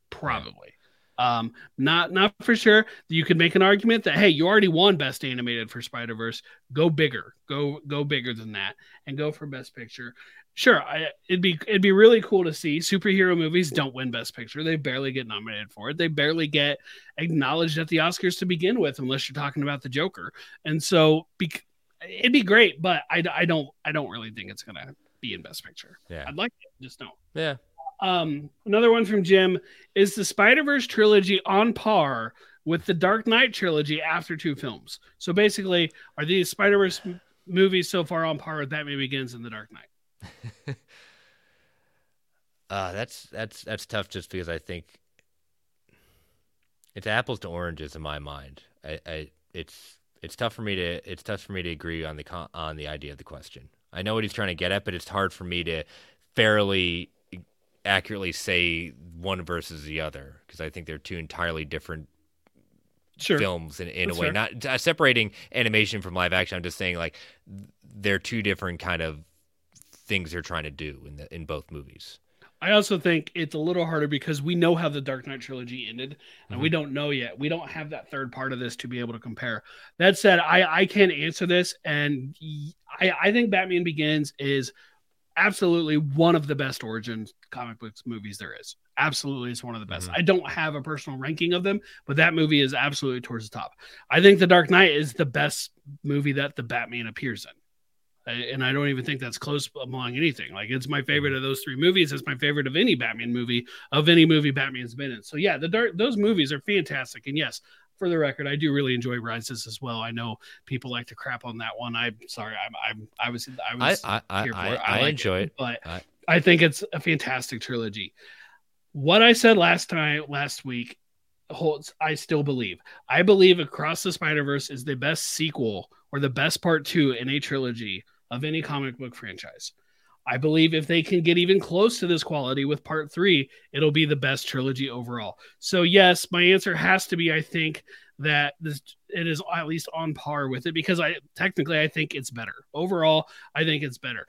probably. Um, not not for sure. You could make an argument that hey, you already won Best Animated for Spider Verse. Go bigger, go go bigger than that, and go for Best Picture. Sure, I, it'd be it'd be really cool to see superhero movies don't win Best Picture. They barely get nominated for it. They barely get acknowledged at the Oscars to begin with, unless you're talking about the Joker. And so, be, it'd be great, but I, I don't I don't really think it's gonna be in Best Picture. Yeah, I'd like it, just don't. Yeah, um, another one from Jim is the Spider Verse trilogy on par with the Dark Knight trilogy after two films. So basically, are these Spider Verse m- movies so far on par with Batman Begins and the Dark Knight? uh, that's that's that's tough, just because I think it's apples to oranges in my mind. I, I it's it's tough for me to it's tough for me to agree on the on the idea of the question. I know what he's trying to get at, but it's hard for me to fairly accurately say one versus the other because I think they're two entirely different sure. films in, in a way. Fair. Not uh, separating animation from live action. I'm just saying like they're two different kind of things they're trying to do in the in both movies. I also think it's a little harder because we know how the Dark Knight trilogy ended, and mm-hmm. we don't know yet. We don't have that third part of this to be able to compare. That said, I I can't answer this, and I I think Batman Begins is absolutely one of the best origin comic books movies there is. Absolutely, it's one of the best. Mm-hmm. I don't have a personal ranking of them, but that movie is absolutely towards the top. I think The Dark Knight is the best movie that the Batman appears in. And I don't even think that's close among anything. Like it's my favorite mm-hmm. of those three movies. It's my favorite of any Batman movie of any movie Batman's been in. So yeah, the dark those movies are fantastic. And yes, for the record, I do really enjoy Rises as well. I know people like to crap on that one. I'm sorry. I'm, I'm I was I was I I, I, I, I like enjoy it, it, but I think it's a fantastic trilogy. What I said last time last week holds. I still believe. I believe Across the Spider Verse is the best sequel or the best part two in a trilogy of any comic book franchise. I believe if they can get even close to this quality with part three, it'll be the best trilogy overall. So, yes, my answer has to be I think that this it is at least on par with it because I technically I think it's better. Overall, I think it's better.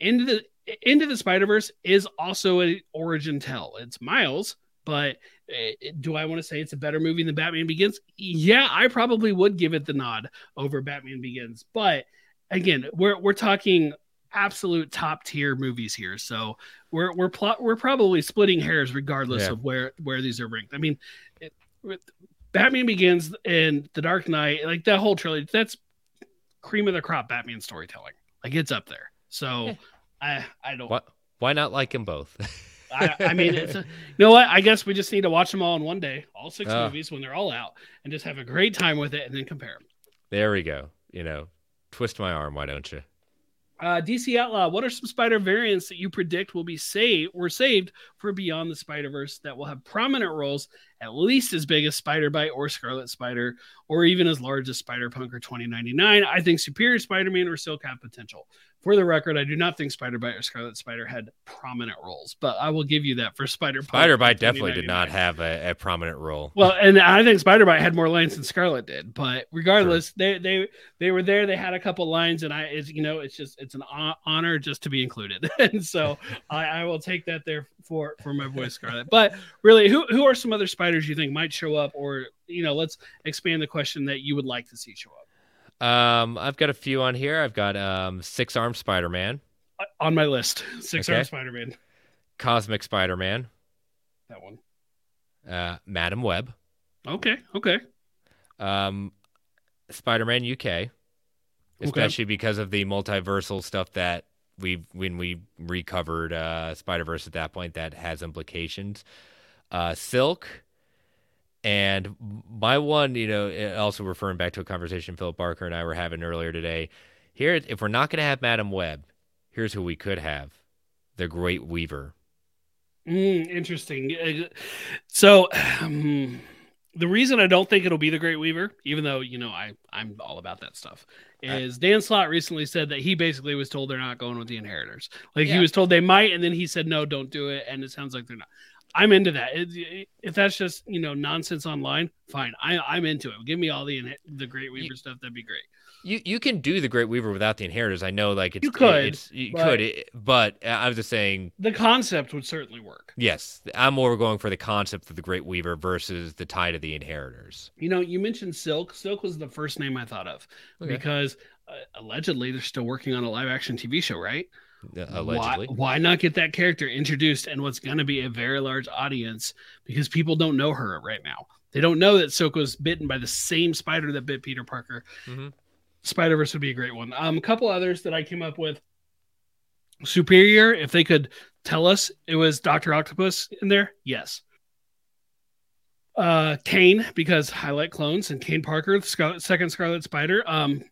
Into the Into the Spider Verse is also an origin tell. It's Miles, but uh, do I want to say it's a better movie than Batman Begins? Yeah, I probably would give it the nod over Batman Begins. But again, we're we're talking absolute top tier movies here. So we're we're plot we're probably splitting hairs regardless Yeah. of where where these are ranked. I mean, it, with Batman Begins and The Dark Knight, like that whole trilogy, that's cream of the crop Batman storytelling. Like it's up there. So I I don't Why, why not like them both? I, I mean, it's a, you know what? I guess we just need to watch them all in one day, all six Oh. movies when they're all out, and just have a great time with it, and then compare them. there we go. You know, twist my arm, why don't you? Uh, DC Outlaw, what are some Spider variants that you predict will be saved were saved for Beyond the Spider Verse that will have prominent roles, at least as big as Spider Bite or Scarlet Spider, or even as large as Spider Punk or 2099? I think Superior Spider Man or Silk have potential. For the record, I do not think Spider Bite or Scarlet Spider had prominent roles, but I will give you that for Spider Punk. Spider Bite definitely did not have a, a prominent role. Well, and I think Spider Bite had more lines than Scarlet did, but regardless, they they they were there. They had a couple lines, and I, it's you know, it's just it's an honor just to be included, and so I, I will take that there for for my boy Scarlet. But really, who who are some other spiders you think might show up, or you know, let's expand the question that you would like to see show up Um, I've got a few on here. I've got um, Six Arm Spider Man, Uh, on my list. Six Okay. arm Spider Man, Cosmic Spider Man, that one. uh, Madame Web, Okay, okay. um, Spider Man UK, especially because of the multiversal stuff that we when we recovered uh, Spider Verse at that point that has implications. Uh, Silk, and my one, you know, eh, also referring back to a conversation Philip Barker and I were having earlier today. Here, if we're not going to have Madame Web, here's who we could have: the Great Weaver. Mm, interesting. Uh, So, um, the reason I don't think it'll be the Great Weaver, even though you know I I'm all about that stuff, is Dan Slott recently said that he basically was told they're not going with the Inheritors. Like he was told they might, and then he said no, don't do it, and it sounds like they're not. I'm into that. If that's just you know nonsense online, fine. I, I'm into it. Give me all the the Great Weaver stuff. That'd be great. You you can do the Great Weaver without the Inheritors. I know, like it's You could, it's, you but- could, it- but I was just saying. The concept would certainly work. Yes, I'm more going for the concept of the Great Weaver versus the tie to the Inheritors. You know, you mentioned Silk. Silk was the first name I thought of Okay. because uh, allegedly they're still working on a live action TV show, right? Uh, Allegedly, Why, why not get that character introduced and what's going to be a very large audience because people don't know her right now. They don't know that was bitten by the same spider that bit Peter Parker. Mhm. Spider Verse would be a great one. Um, a couple others that I came up with. Superior, if they could tell us it was Doctor Octopus in there, yes. Uh, Kaine, because I like clones, and Kaine Parker, the Scar- second Scarlet Spider. Um,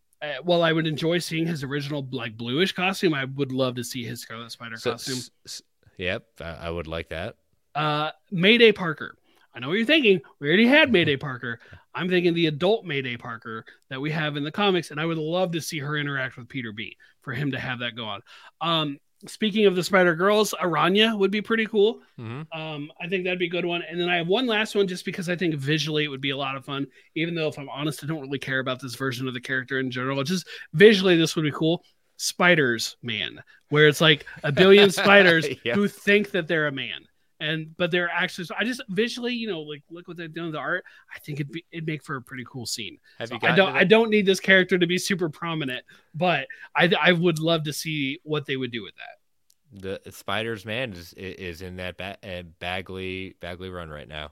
while I would enjoy seeing his original like bluish costume, I would love to see his Scarlet Spider So- costume. s- s- yep, I, I would like that. Uh, Mayday Parker. I know what you're thinking. We already had Mayday Parker. I'm thinking the adult Mayday Parker that we have in the comics, and I would love to see her interact with Peter B. for him to have that go on. Um, speaking of the Spider Girls, Araña would be pretty cool. hmm Um, I think that'd be a good one. And then I have one last one just because I think visually it would be a lot of fun. Even though, if I'm honest, I don't really care about this version of the character in general. Just visually, this would be cool. Spiders Man, where it's like a billion spiders Yeah. who think that they're a man. And but they're actually so I just visually, you know, like look what they've done with the art. I think it'd be it'd make for a pretty cool scene. Have So you I don't I don't need this character to be super prominent, but I I would love to see what they would do with that. the Spiders man is is in that ba- uh, Bagley Bagley run right now.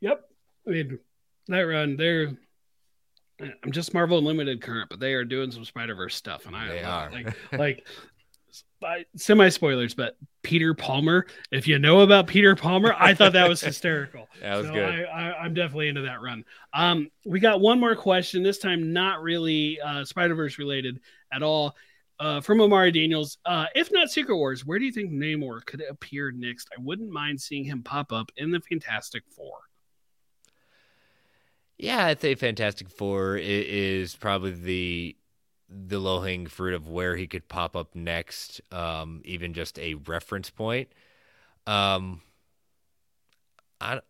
Yep. I mean, that run, they're. I'm just Marvel Unlimited current, but they are doing some Spider Verse stuff, and I They are. like like semi spoilers, but Peter Palmer. If you know about Peter Palmer, I thought that was hysterical. That was So good. I, I, I'm definitely into that run. Um, we got one more question. This time, not really uh, Spider Verse related at all. Uh, from Amari Daniels, uh, if not Secret Wars, where do you think Namor could appear next? I wouldn't mind seeing him pop up in the Fantastic Four. Yeah, I'd say Fantastic Four is probably the the low hanging fruit of where he could pop up next. Um, even just a reference point. Um, I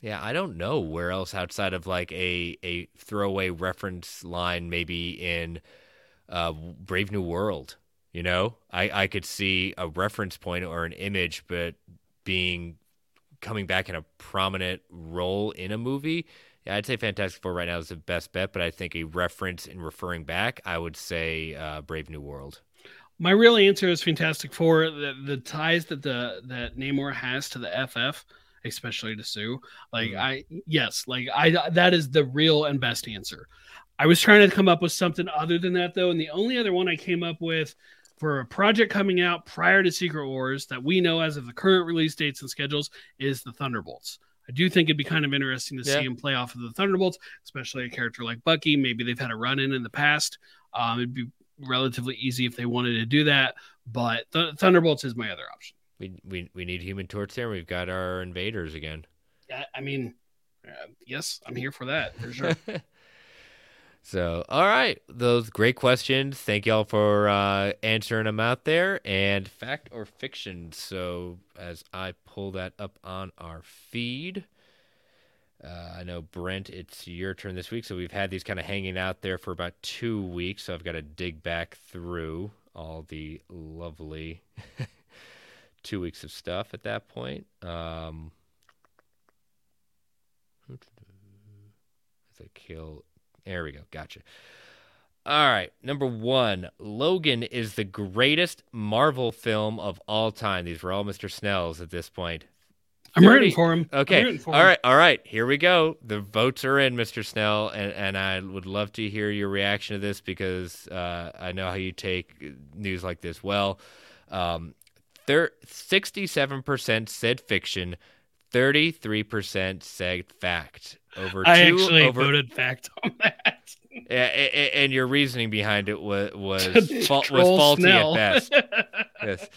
Yeah, I don't know where else outside of like a a throwaway reference line, maybe in uh, Brave New World. You know, I I could see a reference point or an image, but being coming back in a prominent role in a movie. Yeah, I'd say Fantastic Four right now is the best bet, but I think a reference in referring back, I would say uh, Brave New World. My real answer is Fantastic Four. The, the ties that the that Namor has to the FF, especially to Sue, like mm. I yes, like I that is the real and best answer. I was trying to come up with something other than that though, and the only other one I came up with for a project coming out prior to Secret Wars that we know as of the current release dates and schedules is the Thunderbolts. I do think it'd be kind of interesting to yeah. see him play off of the Thunderbolts, especially a character like Bucky. Maybe they've had a run in in the past. Um, it'd be relatively easy if they wanted to do that, but Th- Thunderbolts is my other option. We, we we need Human Torch there. We've got our invaders again. Yeah, I mean, uh, yes, I'm here for that for sure. So, all right, those great questions. Thank y'all for uh, answering them out there. And fact or fiction. So, as I pull that up on our feed, uh, I know Brent, it's your turn this week. So we've had these kind of hanging out there for about two weeks. So I've got to dig back through all the lovely two weeks of stuff at that point. Um, as I kill there we go. Gotcha. All right. Number one, Logan is the greatest Marvel film of all time. These were all Mr. Snell's at this point. I'm 30. rooting for him. Okay. For all him. right. All right. Here we go. The votes are in, Mr. Snell, and, and I would love to hear your reaction to this because uh, I know how you take news like this well. Um, thir- 67% said fiction, 33% said fact. Over I two, actually over, voted fact on that. Yeah, and your reasoning behind it was was, fa- was faulty Snell. at best. yes.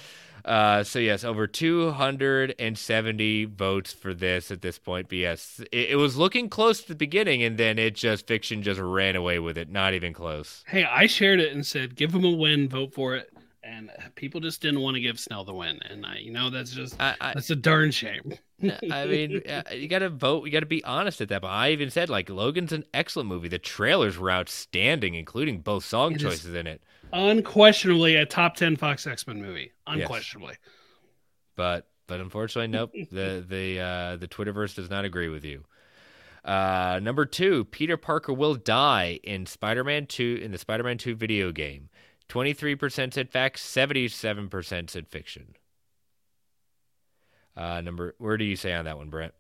Uh, so yes, over 270 votes for this at this point. But yes, it, it, was looking close at the beginning, and then it just fiction just ran away with it. Not even close. Hey, I shared it and said, "Give him a win, vote for it." And people just didn't want to give Snell the win, and I, you know, that's just I, I, that's a darn shame. I mean, you got to vote. You got to be honest at that. But I even said like Logan's an excellent movie. The trailers were outstanding, including both song it choices in it. Unquestionably, a top ten Fox X Men movie. Unquestionably. Yes. But but unfortunately, nope. the the uh, the Twitterverse does not agree with you. Uh, number two, Peter Parker will die in Spider-Man Two in the Spider-Man Two video game. 23% said facts, 77% said fiction. Uh, number, where do you say on that one, Brent?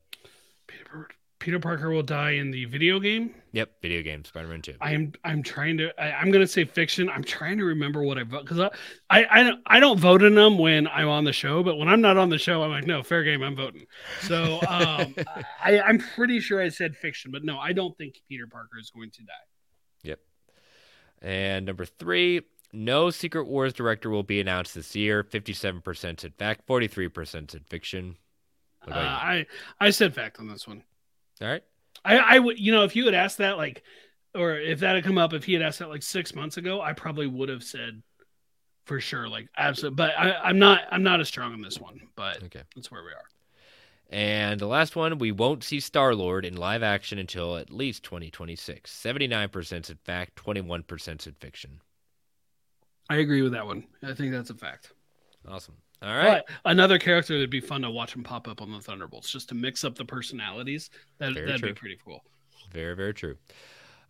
Peter, Peter Parker will die in the video game. Yep, video game, Spider-Man Two. I'm I'm trying to. I, am gonna say fiction. I'm trying to remember what I vote because I, I I don't I don't vote in them when I'm on the show, but when I'm not on the show, I'm like, no, fair game, I'm voting. So um, I I'm pretty sure I said fiction, but no, I don't think Peter Parker is going to die. Yep. And number three, no Secret Wars director will be announced this year. 57% said fact, 43% said fiction. Uh, I I said fact on this one. All right. I I would you know if you had asked that like or if that had come up if he had asked that like six months ago I probably would have said for sure like absolutely but I, I'm not I'm not as strong on this one but okay that's where we are. And the last one, we won't see Star Lord in live action until at least 2026. 79% said fact, 21% said fiction. I agree with that one. I think that's a fact. Awesome. All right. But another character that'd be fun to watch him pop up on the Thunderbolts, just to mix up the personalities. That very that'd true. be pretty cool. Very very true.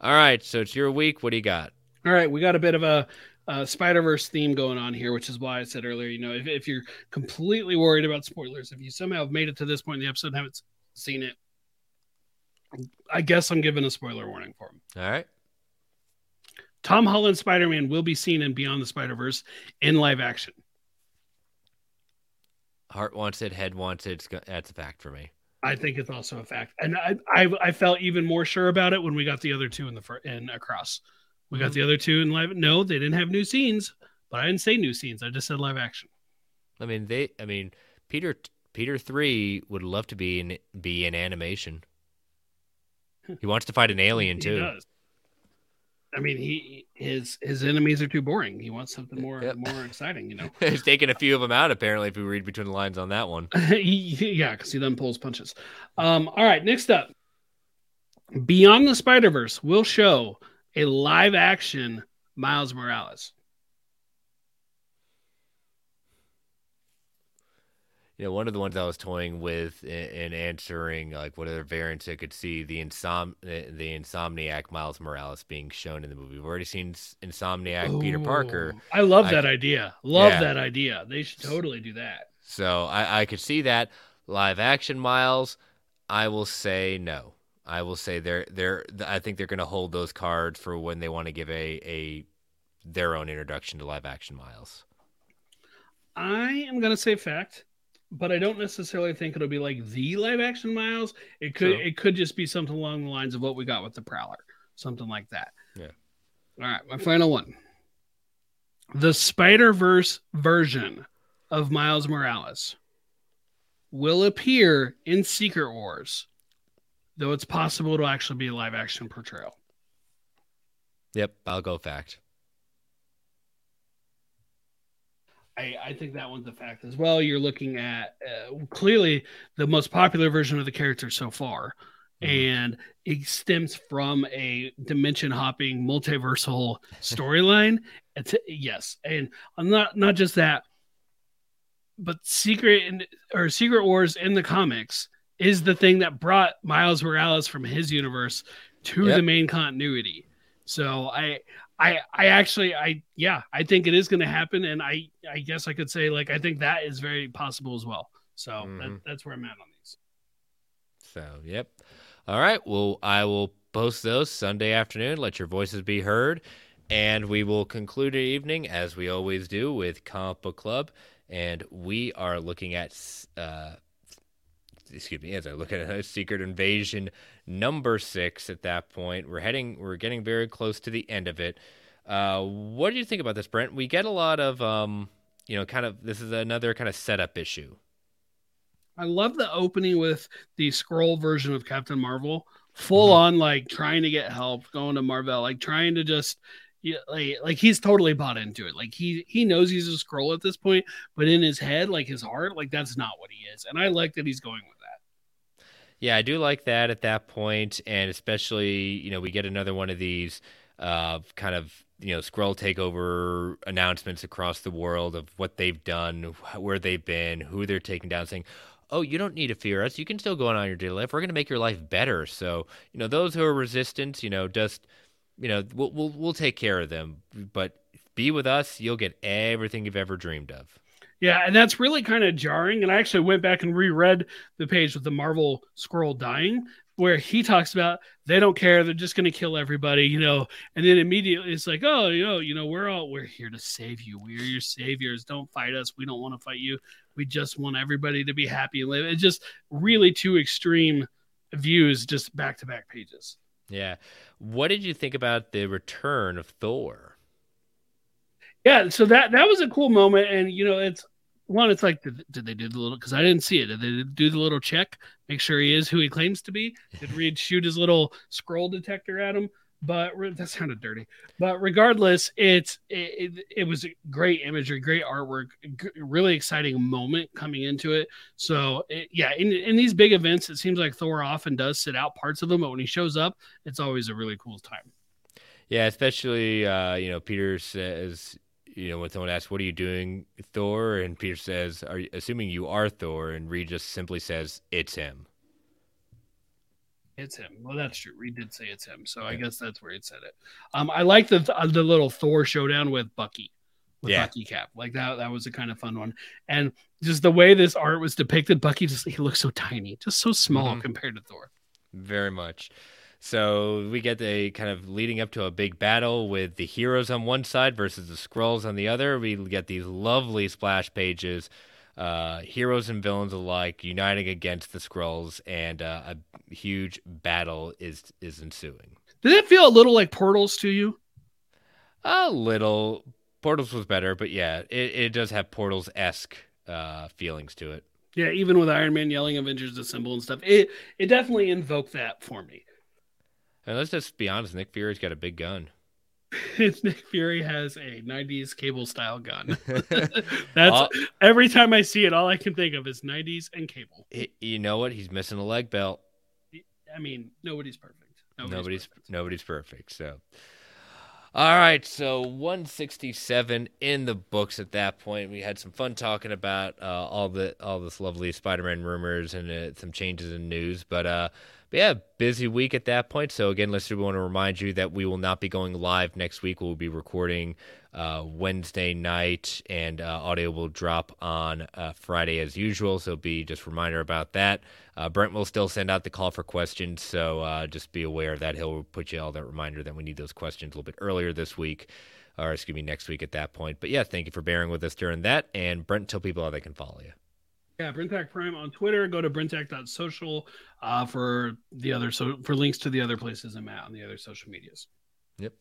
All right, so it's your week. What do you got? All right, we got a bit of a, a Spider Verse theme going on here, which is why I said earlier. You know, if if you're completely worried about spoilers, if you somehow have made it to this point in the episode and haven't seen it, I guess I'm giving a spoiler warning for him. All right. Tom Holland Spider Man will be seen in Beyond the Spider Verse in live action. Heart wants it, head wants it. That's a fact for me. I think it's also a fact, and I, I, I felt even more sure about it when we got the other two in the fir- in across. We got mm-hmm. the other two in live. No, they didn't have new scenes, but I didn't say new scenes. I just said live action. I mean, they. I mean, Peter Peter three would love to be in be in animation. He wants to fight an alien he too. I mean, he his his enemies are too boring. He wants something more Yep. more exciting, you know. He's taking a few of them out apparently. If we read between the lines on that one. Yeah, because he then pulls punches. Um, all right, next up, Beyond the Spider Verse will show a live action Miles Morales. You know, one of the ones I was toying with in, in answering like what other variants I could see the insom the, the Insomniac Miles Morales being shown in the movie. We've already seen Insomniac Peter Parker, oh, I love I that idea. Love Yeah. that idea. They should totally do that. so I, I could see that live action Miles. I will say no. I will say they're they're. I think they're going to hold those cards for when they want to give a a their own introduction to live action Miles. I am gonna say fact, but I don't necessarily think it'll be like the live action Miles. It could True. it could just be something along the lines of what we got with the Prowler, something like that. Yeah. All right, my final one. The Spider Verse version of Miles Morales will appear in Secret Wars, though it's possible it'll actually be a live action portrayal. Yep, I'll go fact. I, I think that one's a fact as well. You're looking at uh, clearly the most popular version of the character so far, and it stems from a dimension hopping multiversal storyline. Yes, and not not just that, but secret and or Secret Wars in the comics is the thing that brought Miles Morales from his universe to Yep. the main continuity. So I I I actually I yeah, I think it is going to happen and I I guess I could say like I think that is very possible as well. So that, Mhm. that's where I'm at on these. So, yep. All right. Well, I will post those Sunday afternoon. Let your voices be heard. And we will conclude the evening, as we always do, with Comic Book Club. And we are looking at, uh, excuse me, as I look at Secret Invasion number six at that point. We're heading, we're getting very close to the end of it. Uh, what do you think about this, Brent? We get a lot of, um, you know, kind of, this is another kind of setup issue. I love the opening with the Skrull version of Captain Marvel, full Mm-hmm. on like trying to get help, going to Marvel, like trying to just yeah, like like he's totally bought into it. Like he he knows he's a Skrull at this point, but in his head, like his heart, like that's not what he is. And I like that he's going with. Yeah, I do like that at that point, and especially you know we get another one of these uh, kind of you know Skrull takeover announcements across the world of what they've done, where they've been, who they're taking down, saying, "Oh, you don't need to fear us. You can still go on your daily life. We're going to make your life better." So you know those who are resistant, you know, just you know we'll we'll, we'll take care of them, but be with us. You'll get everything you've ever dreamed of. Yeah, and that's really kind of jarring. And I actually went back and reread the page with the Marvel Skrull dying, where he talks about they don't care, they're just gonna kill everybody, you know. And then immediately it's like, oh, you know, you know, we're all we're here to save you. We're your saviors. Don't fight us. We don't want to fight you. We just want everybody to be happy and live. It's just really two extreme views, just back to back pages. Yeah. What did you think about the return of Thor? Yeah, so that that was a cool moment, and you know, it's one. It's like, did, did they do the little? Because I didn't see it. Did they do the little check, make sure he is who he claims to be? Did Reed shoot his little Skrull detector at him? But that sounded dirty. But regardless, it's it, it, it was great imagery, great artwork, g- really exciting moment coming into it. So it, yeah, in in these big events, it seems like Thor often does sit out parts of them, but when he shows up, it's always a really cool time. Yeah, especially uh, you know, Peter says, you know, when someone asks, "What are you doing, Thor?" and Peter says, "Are you assuming you are Thor?" and Reed just simply says, "It's him." It's him. Well, that's true. Reed did say it's him, so I guess that's where it said it. Um, I like the uh, the little Thor showdown with Bucky, with Yeah. Bucky Cap. Like that. That was a kind of fun one, and just the way this art was depicted, Bucky just he looks so tiny, just so small Mhm. compared to Thor. Very much. So we get a kind of leading up to a big battle with the heroes on one side versus the Skrulls on the other. We get these lovely splash pages, uh, heroes and villains alike uniting against the Skrulls, and uh, a huge battle is is ensuing. Did it feel a little like Portals to you? A little. Portals was better, but yeah, it, it does have Portals esque uh, feelings to it. Yeah, even with Iron Man yelling Avengers Assemble and stuff, it it definitely invoked that for me. And let's just be honest, Nick Fury's got a big gun. Nick Fury has a 90s cable style gun. That's all, every time I see it, all I can think of is 90s and cable. You know what? He's missing a leg belt. I mean, nobody's perfect. Nobody's nobody's perfect. nobody's perfect. So all right, so 167 in the books at that point. We had some fun talking about uh, all the all this lovely Spider-Man rumors and uh, some changes in news, but uh, but yeah, busy week at that point. So again, listeners, we want to remind you that we will not be going live next week. We'll be recording uh, Wednesday night, and uh, audio will drop on uh, Friday as usual. So be just reminder about that. Uh, Brent will still send out the call for questions, so uh, just be aware of that he'll put you all that reminder that we need those questions a little bit earlier this week, or excuse me, next week at that point. But yeah, thank you for bearing with us during that. And Brent, tell people how they can follow you. Yeah, Brintac Prime on Twitter. Go to brintac.social uh, for the other so for links to the other places I'm at on the other social medias. Yep.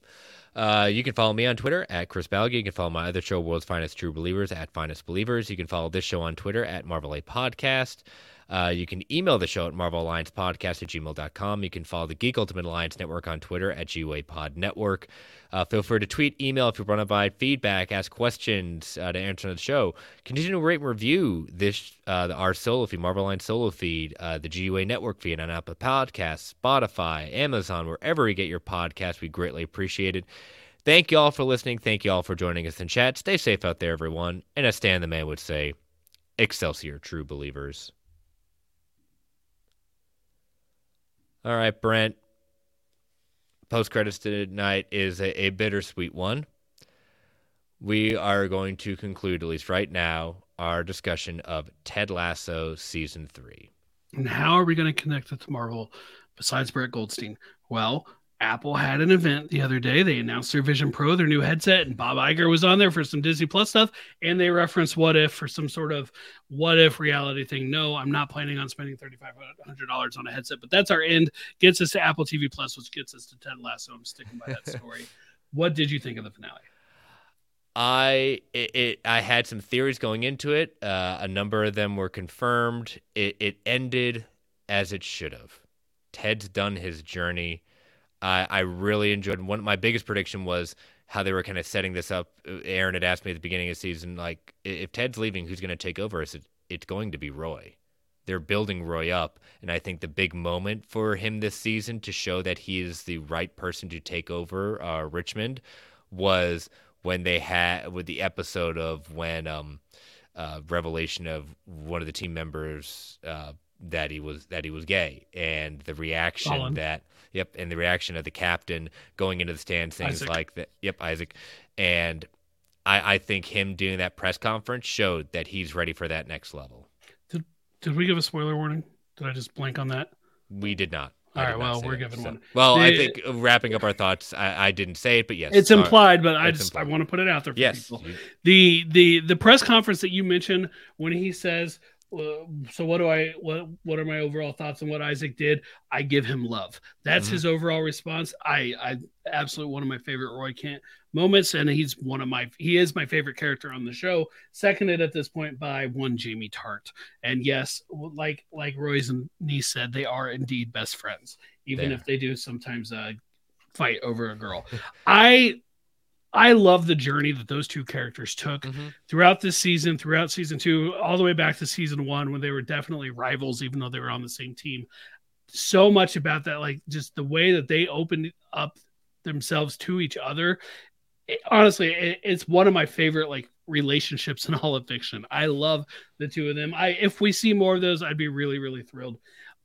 Uh, you can follow me on Twitter at Chris Balgi. You can follow my other show, World's Finest True Believers, at Finest Believers. You can follow this show on Twitter at Marvel A Podcast. Uh, you can email the show at Marvel Alliance Podcast at gmail.com. You can follow the Geek Ultimate Alliance Network on Twitter at GUA Pod Network. Uh, feel free to tweet, email if you want to provide feedback, ask questions uh, to answer on the show. Continue to rate and review this uh, our solo feed, Marvel Alliance solo feed, uh, the GUA Network feed on Apple Podcasts, Spotify, Amazon, wherever you get your podcast. We greatly appreciate it. Thank you all for listening. Thank you all for joining us in chat. Stay safe out there, everyone. And as Stan the Man would say, Excelsior, true believers. All right, Brent. Post credits tonight is a, a bittersweet one. We are going to conclude, at least right now, our discussion of Ted Lasso season three. And how are we going to connect it to Marvel besides Brett Goldstein? Well, Apple had an event the other day. They announced their Vision Pro, their new headset, and Bob Iger was on there for some Disney Plus stuff. And they referenced What If for some sort of what if reality thing. No, I'm not planning on spending $3,500 on a headset, but that's our end. Gets us to Apple TV Plus, which gets us to Ted Lasso. I'm sticking by that story. what did you think of the finale? I it, it, I had some theories going into it. Uh, a number of them were confirmed. It, it ended as it should have. Ted's done his journey I, I really enjoyed. One my biggest prediction was how they were kind of setting this up. Aaron had asked me at the beginning of the season, like, if Ted's leaving, who's going to take over? I said, it's going to be Roy. They're building Roy up, and I think the big moment for him this season to show that he is the right person to take over uh, Richmond was when they had with the episode of when um, uh, revelation of one of the team members uh, that he was that he was gay, and the reaction Colin. that Yep, and the reaction of the captain going into the stand Isaac. like that. Yep, Isaac, and I, I think him doing that press conference showed that he's ready for that next level. Did Did we give a spoiler warning? Did I just blank on that? We did not. All right, well, we're giving so, one. Well, the, I think wrapping up our thoughts, I, I, didn't say it, but yes, it's implied. But I just implied. I want to put it out there for yes, people. The the the press conference that you mentioned when he says so what do I what what are my overall thoughts on what Isaac did? I give him love. That's mm-hmm. his overall response. I I absolutely one of my favorite Roy Kent moments, and he's one of my he is my favorite character on the show. Seconded at this point by one Jamie Tartt. And yes, like like Roy's niece said, they are indeed best friends, even if they do sometimes uh, fight over a girl. I I love the journey that those two characters took mm-hmm. throughout this season, throughout season two, all the way back to season one when they were definitely rivals, even though they were on the same team. So much about that, like just the way that they opened up themselves to each other. It, honestly, it, it's one of my favorite like relationships in all of fiction. I love the two of them. I if we see more of those, I'd be really really thrilled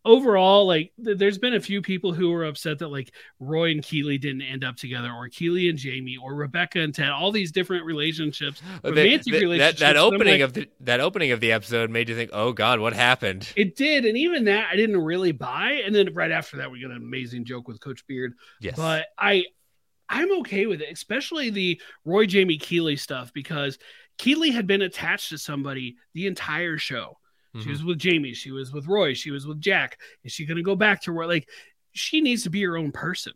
overall, like th- there's been a few people who were upset that like Roy and Keeley didn't end up together, or Keeley and Jamie, or Rebecca and Ted. All these different relationships, uh, romantic they, relationships. That, that opening like, of the that opening of the episode made you think, "Oh God, what happened?" It did, and even that I didn't really buy. And then right after that, we got an amazing joke with Coach Beard. Yes, but I. I'm okay with it, especially the Roy Jamie Keeley stuff, because Keeley had been attached to somebody the entire show Mm-hmm. She was with Jamie. She was with Roy. She was with Jack. Is she going to go back to Roy? Like, she needs to be her own person.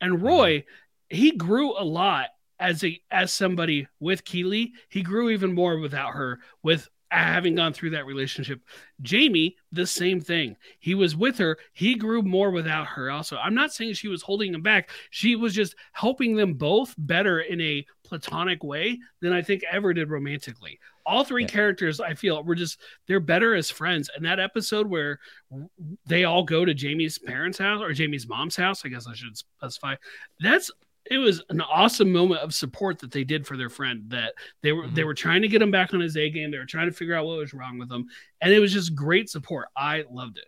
And mm-hmm. Roy, he grew a lot as a as somebody with Keeley. He grew even more without her with having gone through that relationship. Jamie, the same thing. He was with her. He grew more without her. Also, I'm not saying she was holding him back. She was just helping them both better in a platonic way than I think ever did romantically. All three yeah. characters, I feel, were just they're better as friends. And that episode where they all go to Jamie's parents' house or Jamie's mom's house, I guess I should specify. That's it was an awesome moment of support that they did for their friend that they were mm-hmm. they were trying to get him back on his A game. They were trying to figure out what was wrong with him. And it was just great support. I loved it.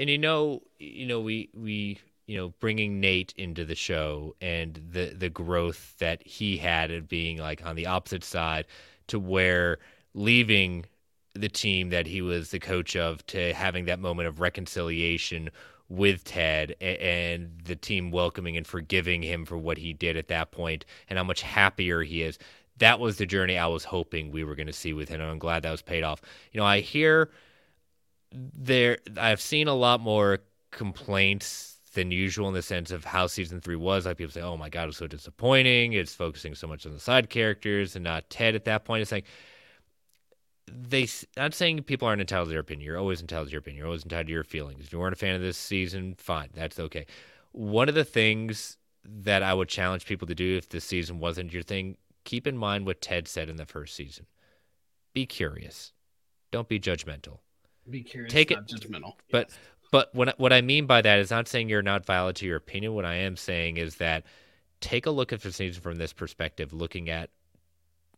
And you know, you know, we we you know bringing Nate into the show and the the growth that he had of being like on the opposite side to where leaving the team that he was the coach of to having that moment of reconciliation with Ted and the team welcoming and forgiving him for what he did at that point and how much happier he is. That was the journey I was hoping we were going to see with him. And I'm glad that was paid off. You know, I hear there, I've seen a lot more complaints than usual in the sense of how season three was. Like people say, oh my God, it was so disappointing. It's focusing so much on the side characters and not Ted at that point. It's like, they I'm saying people aren't entitled to their opinion. You're always entitled to your opinion. You're always entitled to your feelings. If you weren't a fan of this season, fine, that's okay. One of the things that I would challenge people to do if this season wasn't your thing, keep in mind what Ted said in the first season. Be curious. Don't be judgmental. Be curious, Take it, judgmental. But yes. but what what I mean by that is not saying you're not valid to your opinion. What I am saying is that take a look at the season from this perspective, looking at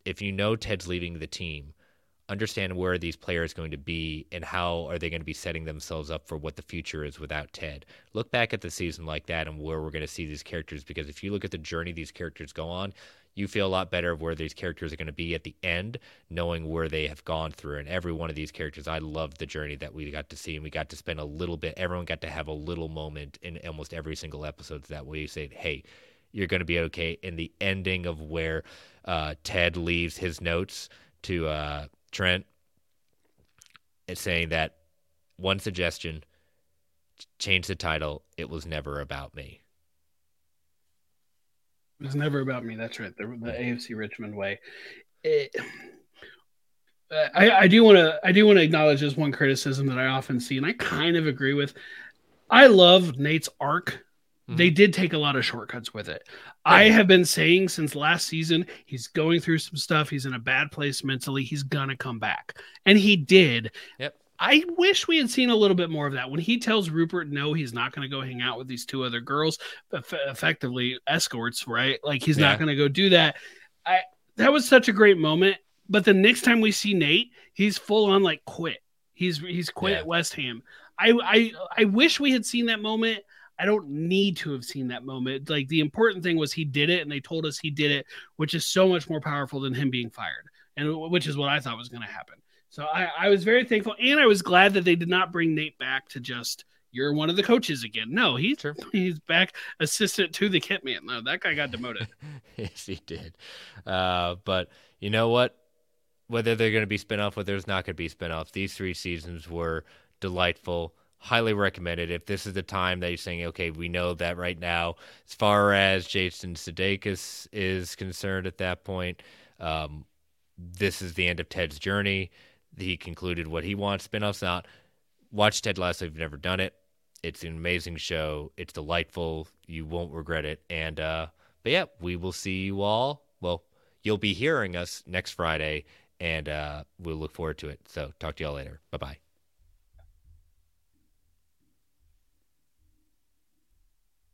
if you know Ted's leaving the team understand where these players going to be and how are they going to be setting themselves up for what the future is without Ted. Look back at the season like that and where we're going to see these characters because if you look at the journey these characters go on, you feel a lot better of where these characters are going to be at the end, knowing where they have gone through. And every one of these characters, I loved the journey that we got to see, and we got to spend a little bit. Everyone got to have a little moment in almost every single episode that we say, "Hey, you're going to be okay." In the ending of where uh, Ted leaves his notes to uh, Trent is saying that one suggestion change the title. It was never about me. It was never about me. That's right. The, the AFC Richmond way. It, I, I do want to I do want to acknowledge this one criticism that I often see, and I kind of agree with. I love Nate's arc Mm-hmm. They did take a lot of shortcuts with it. I have been saying since last season, he's going through some stuff. He's in a bad place mentally. He's going to come back. And he did. Yep. I wish we had seen a little bit more of that. When he tells Rupert, no, he's not going to go hang out with these two other girls, effectively escorts, right? Like he's yeah. not going to go do that. I that was such a great moment. But the next time we see Nate, he's full on like quit. He's he's quit yeah. at West Ham. I I I wish we had seen that moment. I don't need to have seen that moment. Like the important thing was he did it and they told us he did it, which is so much more powerful than him being fired. And which is what I thought was going to happen. So I, I was very thankful and I was glad that they did not bring Nate back to just you're one of the coaches again. No, he's sure. he's back assistant to the kit man. No, that guy got demoted. yes, he did. Uh, but you know what? Whether they're going to be spinoff, whether there's not going to be spinoff, these three seasons were delightful highly recommended. If this is the time that you're saying, okay, we know that right now, as far as Jason Sudeikis is concerned at that point, um, this is the end of Ted's journey. He concluded what he wants. Spinoffs out. Watch Ted Lasso if you've never done it. It's an amazing show. It's delightful. You won't regret it. And uh, but yeah, we will see you all. Well, you'll be hearing us next Friday, and uh, we'll look forward to it. So talk to y'all later. Bye bye.